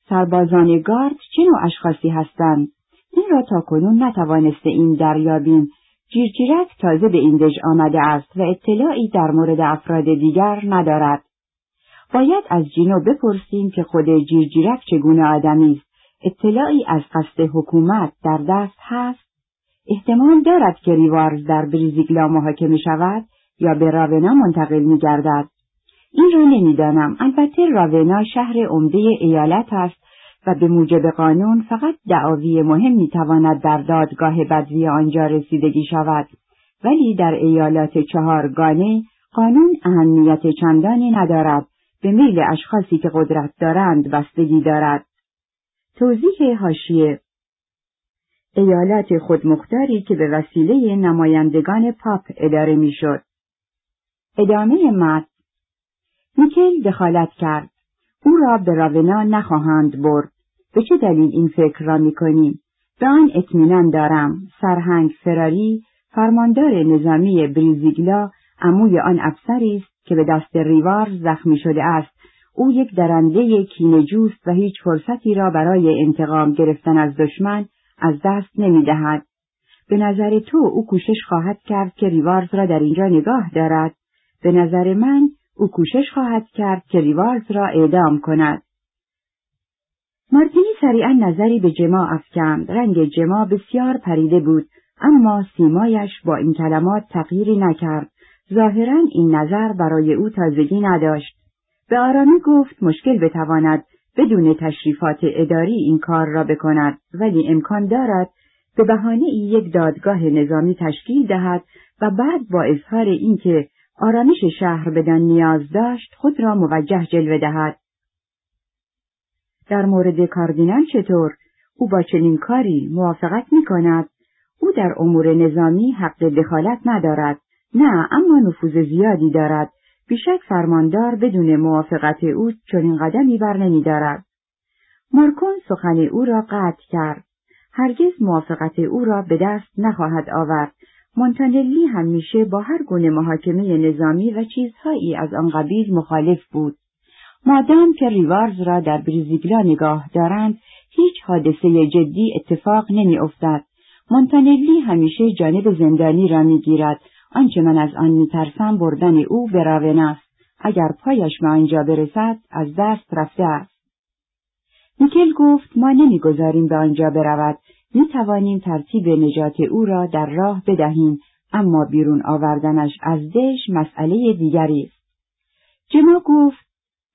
Speaker 1: سربازان گارد چه نوع اشخاصی هستند؟ این را تا کنون نتوانسته این دریابیم. جیرجیرک تازه به این دژ آمده است و اطلاعی در مورد افراد دیگر ندارد. باید از جینو بپرسیم که خود جیرجیرک چگونه آدمی است. اطلاعی از قصد حکومت در دست هست؟ احتمال دارد که ریوارز در بریزیگلا محاکمه شود یا به راونا منتقل می گردد. این را نمی‌دانم. البته راونا شهر عمده ایالت است و به موجب قانون فقط دعاوی مهم می‌تواند در دادگاه بدوی آنجا رسیدگی شود. ولی در ایالات چهارگانه قانون اهمیت چندانی ندارد. به میل اشخاصی که قدرت دارند بستگی دارد. توضیح هاشیه ایالات خودمختاری که به وسیله نمایندگان پاپ اداره می‌شد. ادامه مد میکل دخالت کرد. او را به راونا نخواهند برد. به چه دلیل این فکر را می‌کنیم؟ به آن اطمینان دارم. سرهنگ فراری فرماندار نظامی بریزیگلا عموی آن افسری است که به دست ریوار زخمی شده است. او یک درنده کینجوست و هیچ فرصتی را برای انتقام گرفتن از دشمن از دست نمی‌دهد. به نظر تو او کوشش خواهد کرد که ریوارز را در اینجا نگاه دارد. به نظر من او کوشش خواهد کرد که ریوارز را اعدام کند. مارتینی سریعا نظری به جما افکند. رنگ جما بسیار پریده بود، اما سیمایش با این کلمات تغییری نکرد. ظاهرا این نظر برای او تازگی نداشت. به آرامی گفت مشکل بتواند بدون تشریفات اداری این کار را بکند ولی امکان دارد به بهانه یک دادگاه نظامی تشکیل دهد و بعد با اظهار اینکه آرامش شهر بدان نیاز داشت خود را موجه جلوه دهد. در مورد کاردینال چطور؟ او با چنین کاری موافقت می کند. او در امور نظامی حق دخالت ندارد. نه اما نفوذ زیادی دارد. بیشک فرماندار بدون موافقت او چنین قدمی بر نمی دارد. مارکون سخن او را قطع کرد. هرگز موافقت او را به دست نخواهد آورد. مونتانلی همیشه با هر گونه محاکمه نظامی و چیزهایی از آن قبیل مخالف بود. مادام که ریوارز را در بریزیگلا نگاه دارند هیچ حادثه جدی اتفاق نمی افتد. مونتانلی همیشه جانب زندانی را می‌گیرد آنچه من از آن میترسم بردن او به است اگر پایش به آنجا برسد از دست رفته است میکل گفت ما نمی‌گذاریم به آنجا برود می‌توانیم ترتیب نجات او را در راه بدهیم اما بیرون آوردنش از دش مسئله دیگری است جما گفت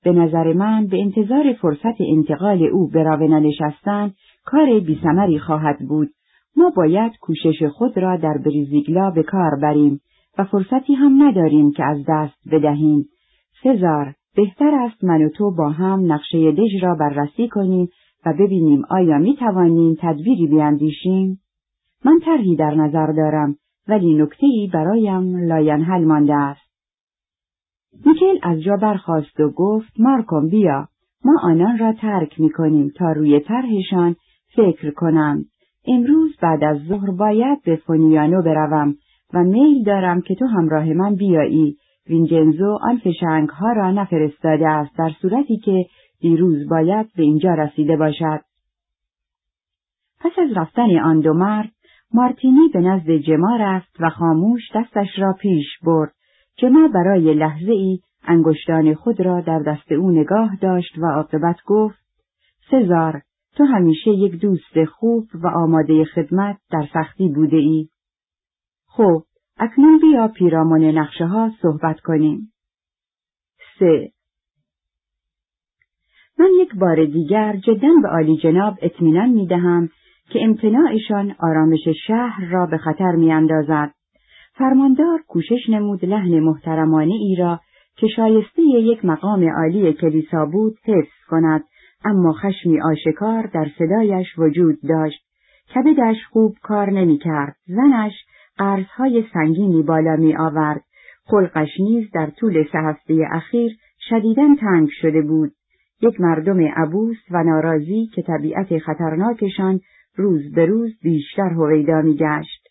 Speaker 1: به نظر من به انتظار فرصت انتقال او به راونا نشستن کار بیسمری خواهد بود ما باید کوشش خود را در بریزیگلا به کار بریم و فرصتی هم نداریم که از دست بدهیم. سزار، بهتر است من و تو با هم نقشه دژ را بررسی کنیم و ببینیم آیا می توانیم تدبیری بیاندیشیم؟ من طرحی در نظر دارم ولی نکته‌ای برایم لاینحل مانده است. میکل از جا برخاست و گفت مارکونه بیا ما آنان را ترک می کنیم تا روی طرحشان فکر کنند. امروز بعد از ظهر باید به فونیانو بروم و میل دارم که تو همراه من بیایی وینچنزو آن فشنگ ها را نفرستاده است در صورتی که دیروز باید به اینجا رسیده باشد. پس از رفتن آن دو مرد مارتینی به نزد جما رفت و خاموش دستش را پیش برد. جما برای لحظه ای انگشتان خود را در دست او نگاه داشت و عاقبت گفت سزار تو همیشه یک دوست خوب و آماده خدمت در سختی بوده ای. خب اکنون بیا پیرامون نقشه ها صحبت کنیم. سه من یک بار دیگر جدا به عالی جناب اطمینان می دهم که امتناعشان آرامش شهر را به خطر می اندازد. فرماندار کوشش نمود لحن محترمانه ای را که شایسته یک مقام عالی کلیسا بود حفظ کند اما خشمی آشکار در صدایش وجود داشت. کبدش خوب کار نمی کرد زنش قرضهای سنگینی بالا می آورد خلقش نیز در طول سه هفته اخیر شدیداً تنگ شده بود. یک مردم عبوس و ناراضی که طبیعت خطرناکشان روز به روز بیشتر هویدا می گشت.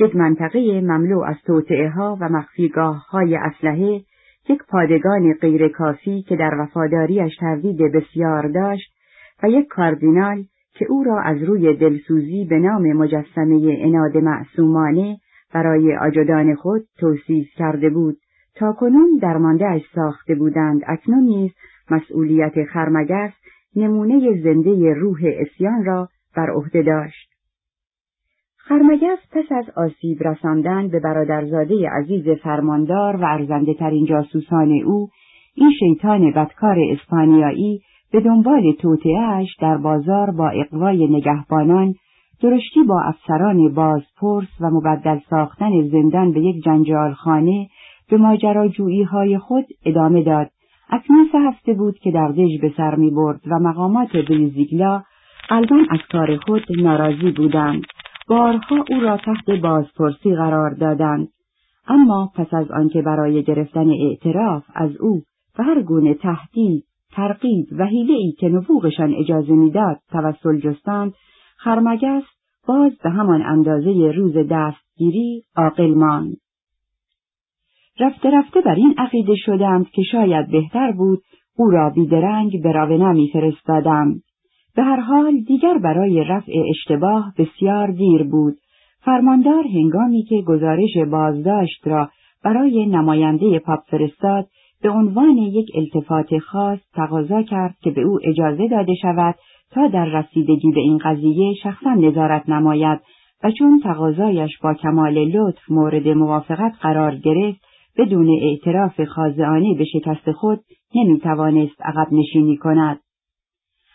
Speaker 1: یک منطقه مملو از توطعه ها و مخفیگاه های اسلحه یک پادگان غیر کافی که در وفاداریش تردید بسیار داشت و یک کاردینال که او را از روی دلسوزی به نام مجسمه اناد معصومانه برای آجدان خود توصیف کرده بود تا کنون درمانده ساخته بودند اکنون نیز مسئولیت خرمگس نمونه زنده روح اسیان را بر عهده داشت. خرمگس پس از آسیب رساندن به برادرزاده عزیز فرماندار و ارزنده ترین جاسوسان او این شیطان بدکار اسپانیایی به دنبال توطعهاش در بازار با اقوای نگهبانان درشتی با افسران بازپرس و مبدل ساختن زندان به یک جنجالخانه به ماجراجویی های خود ادامه داد. اکنون سه هفته بود که در دژ به سر می برد و مقامات بریزیگلا قلبا از کار خود ناراضی بودند. بارها او را تحت بازپرسی قرار دادند. اما پس از آنکه برای گرفتن اعتراف از او و هر گونه تهدید، ترغیب و ای که نبوغشان اجازه می‌داد توسل جستند خرمگس باز به همان اندازه روز دستگیری عاقل ماند. رفته رفته بر این عقیده شدند که شاید بهتر بود او را بیدرنگ به راونا میفرستادم. به هر حال دیگر برای رفع اشتباه بسیار دیر بود. فرماندار هنگامی که گزارش بازداشت را برای نماینده پاپ فرستاد به عنوان یک التفات خاص تقاضا کرد که به او اجازه داده شود تا در رسیدگی به این قضیه شخصا نظارت نماید و چون تقاضایش با کمال لطف مورد موافقت قرار گرفت بدون اعتراف خاضعانه به شکست خود نمی‌توانست عقب نشینی کند.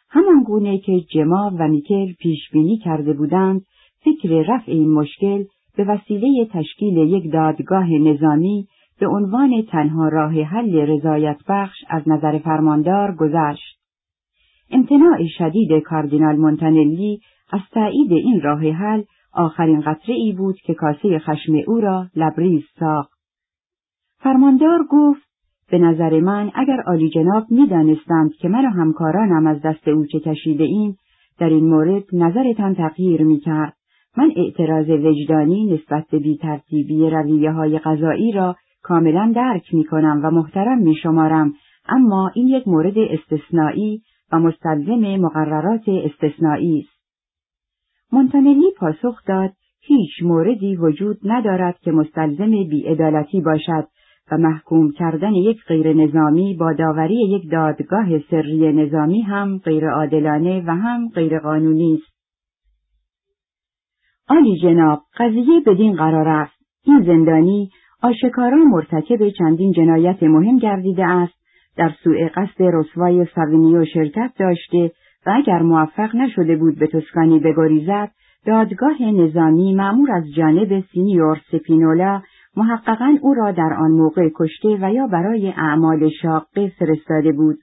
Speaker 1: همان گونه که جما و میکل پیش بینی کرده بودند فکر رفع این مشکل به وسیله تشکیل یک دادگاه نظامی به عنوان تنها راه حل رضایت بخش از نظر فرماندار گذشت. امتناع شدید کاردینال مونتانلی از تایید این راه حل آخرین قطره ای بود که کاسه خشم او را لبریز ساخت. فرماندار گفت به نظر من اگر عالی جناب می دانستند که و همکارانم از دست او چه کشیده این در این مورد نظرتان تغییر می کرد. من اعتراض وجدانی نسبت به بیترتیبی رویه های غذایی را کاملا درک می کنم و محترم می شمارم اما این یک مورد استثنایی و مستلزم مقررات استثنایی است. مونتانلی پاسخ داد هیچ موردی وجود ندارد که مستلزم بیعدالتی باشد و محکوم کردن یک غیر نظامی با داوری یک دادگاه سری نظامی هم غیر عادلانه و هم غیر قانونی است. آلی جناب قضیه بدین قرار است این زندانی آشکارا مرتکب چندین جنایت مهم گردیده است در سوء قصد رسوای ساوینیو شرکت داشته و اگر موفق نشده بود به توسکانی بگریزد دادگاه نظامی مأمور از جانب سینیور سپینولا محققا او را در آن موقع کشته و یا برای اعمال شاقه فرستاده بود.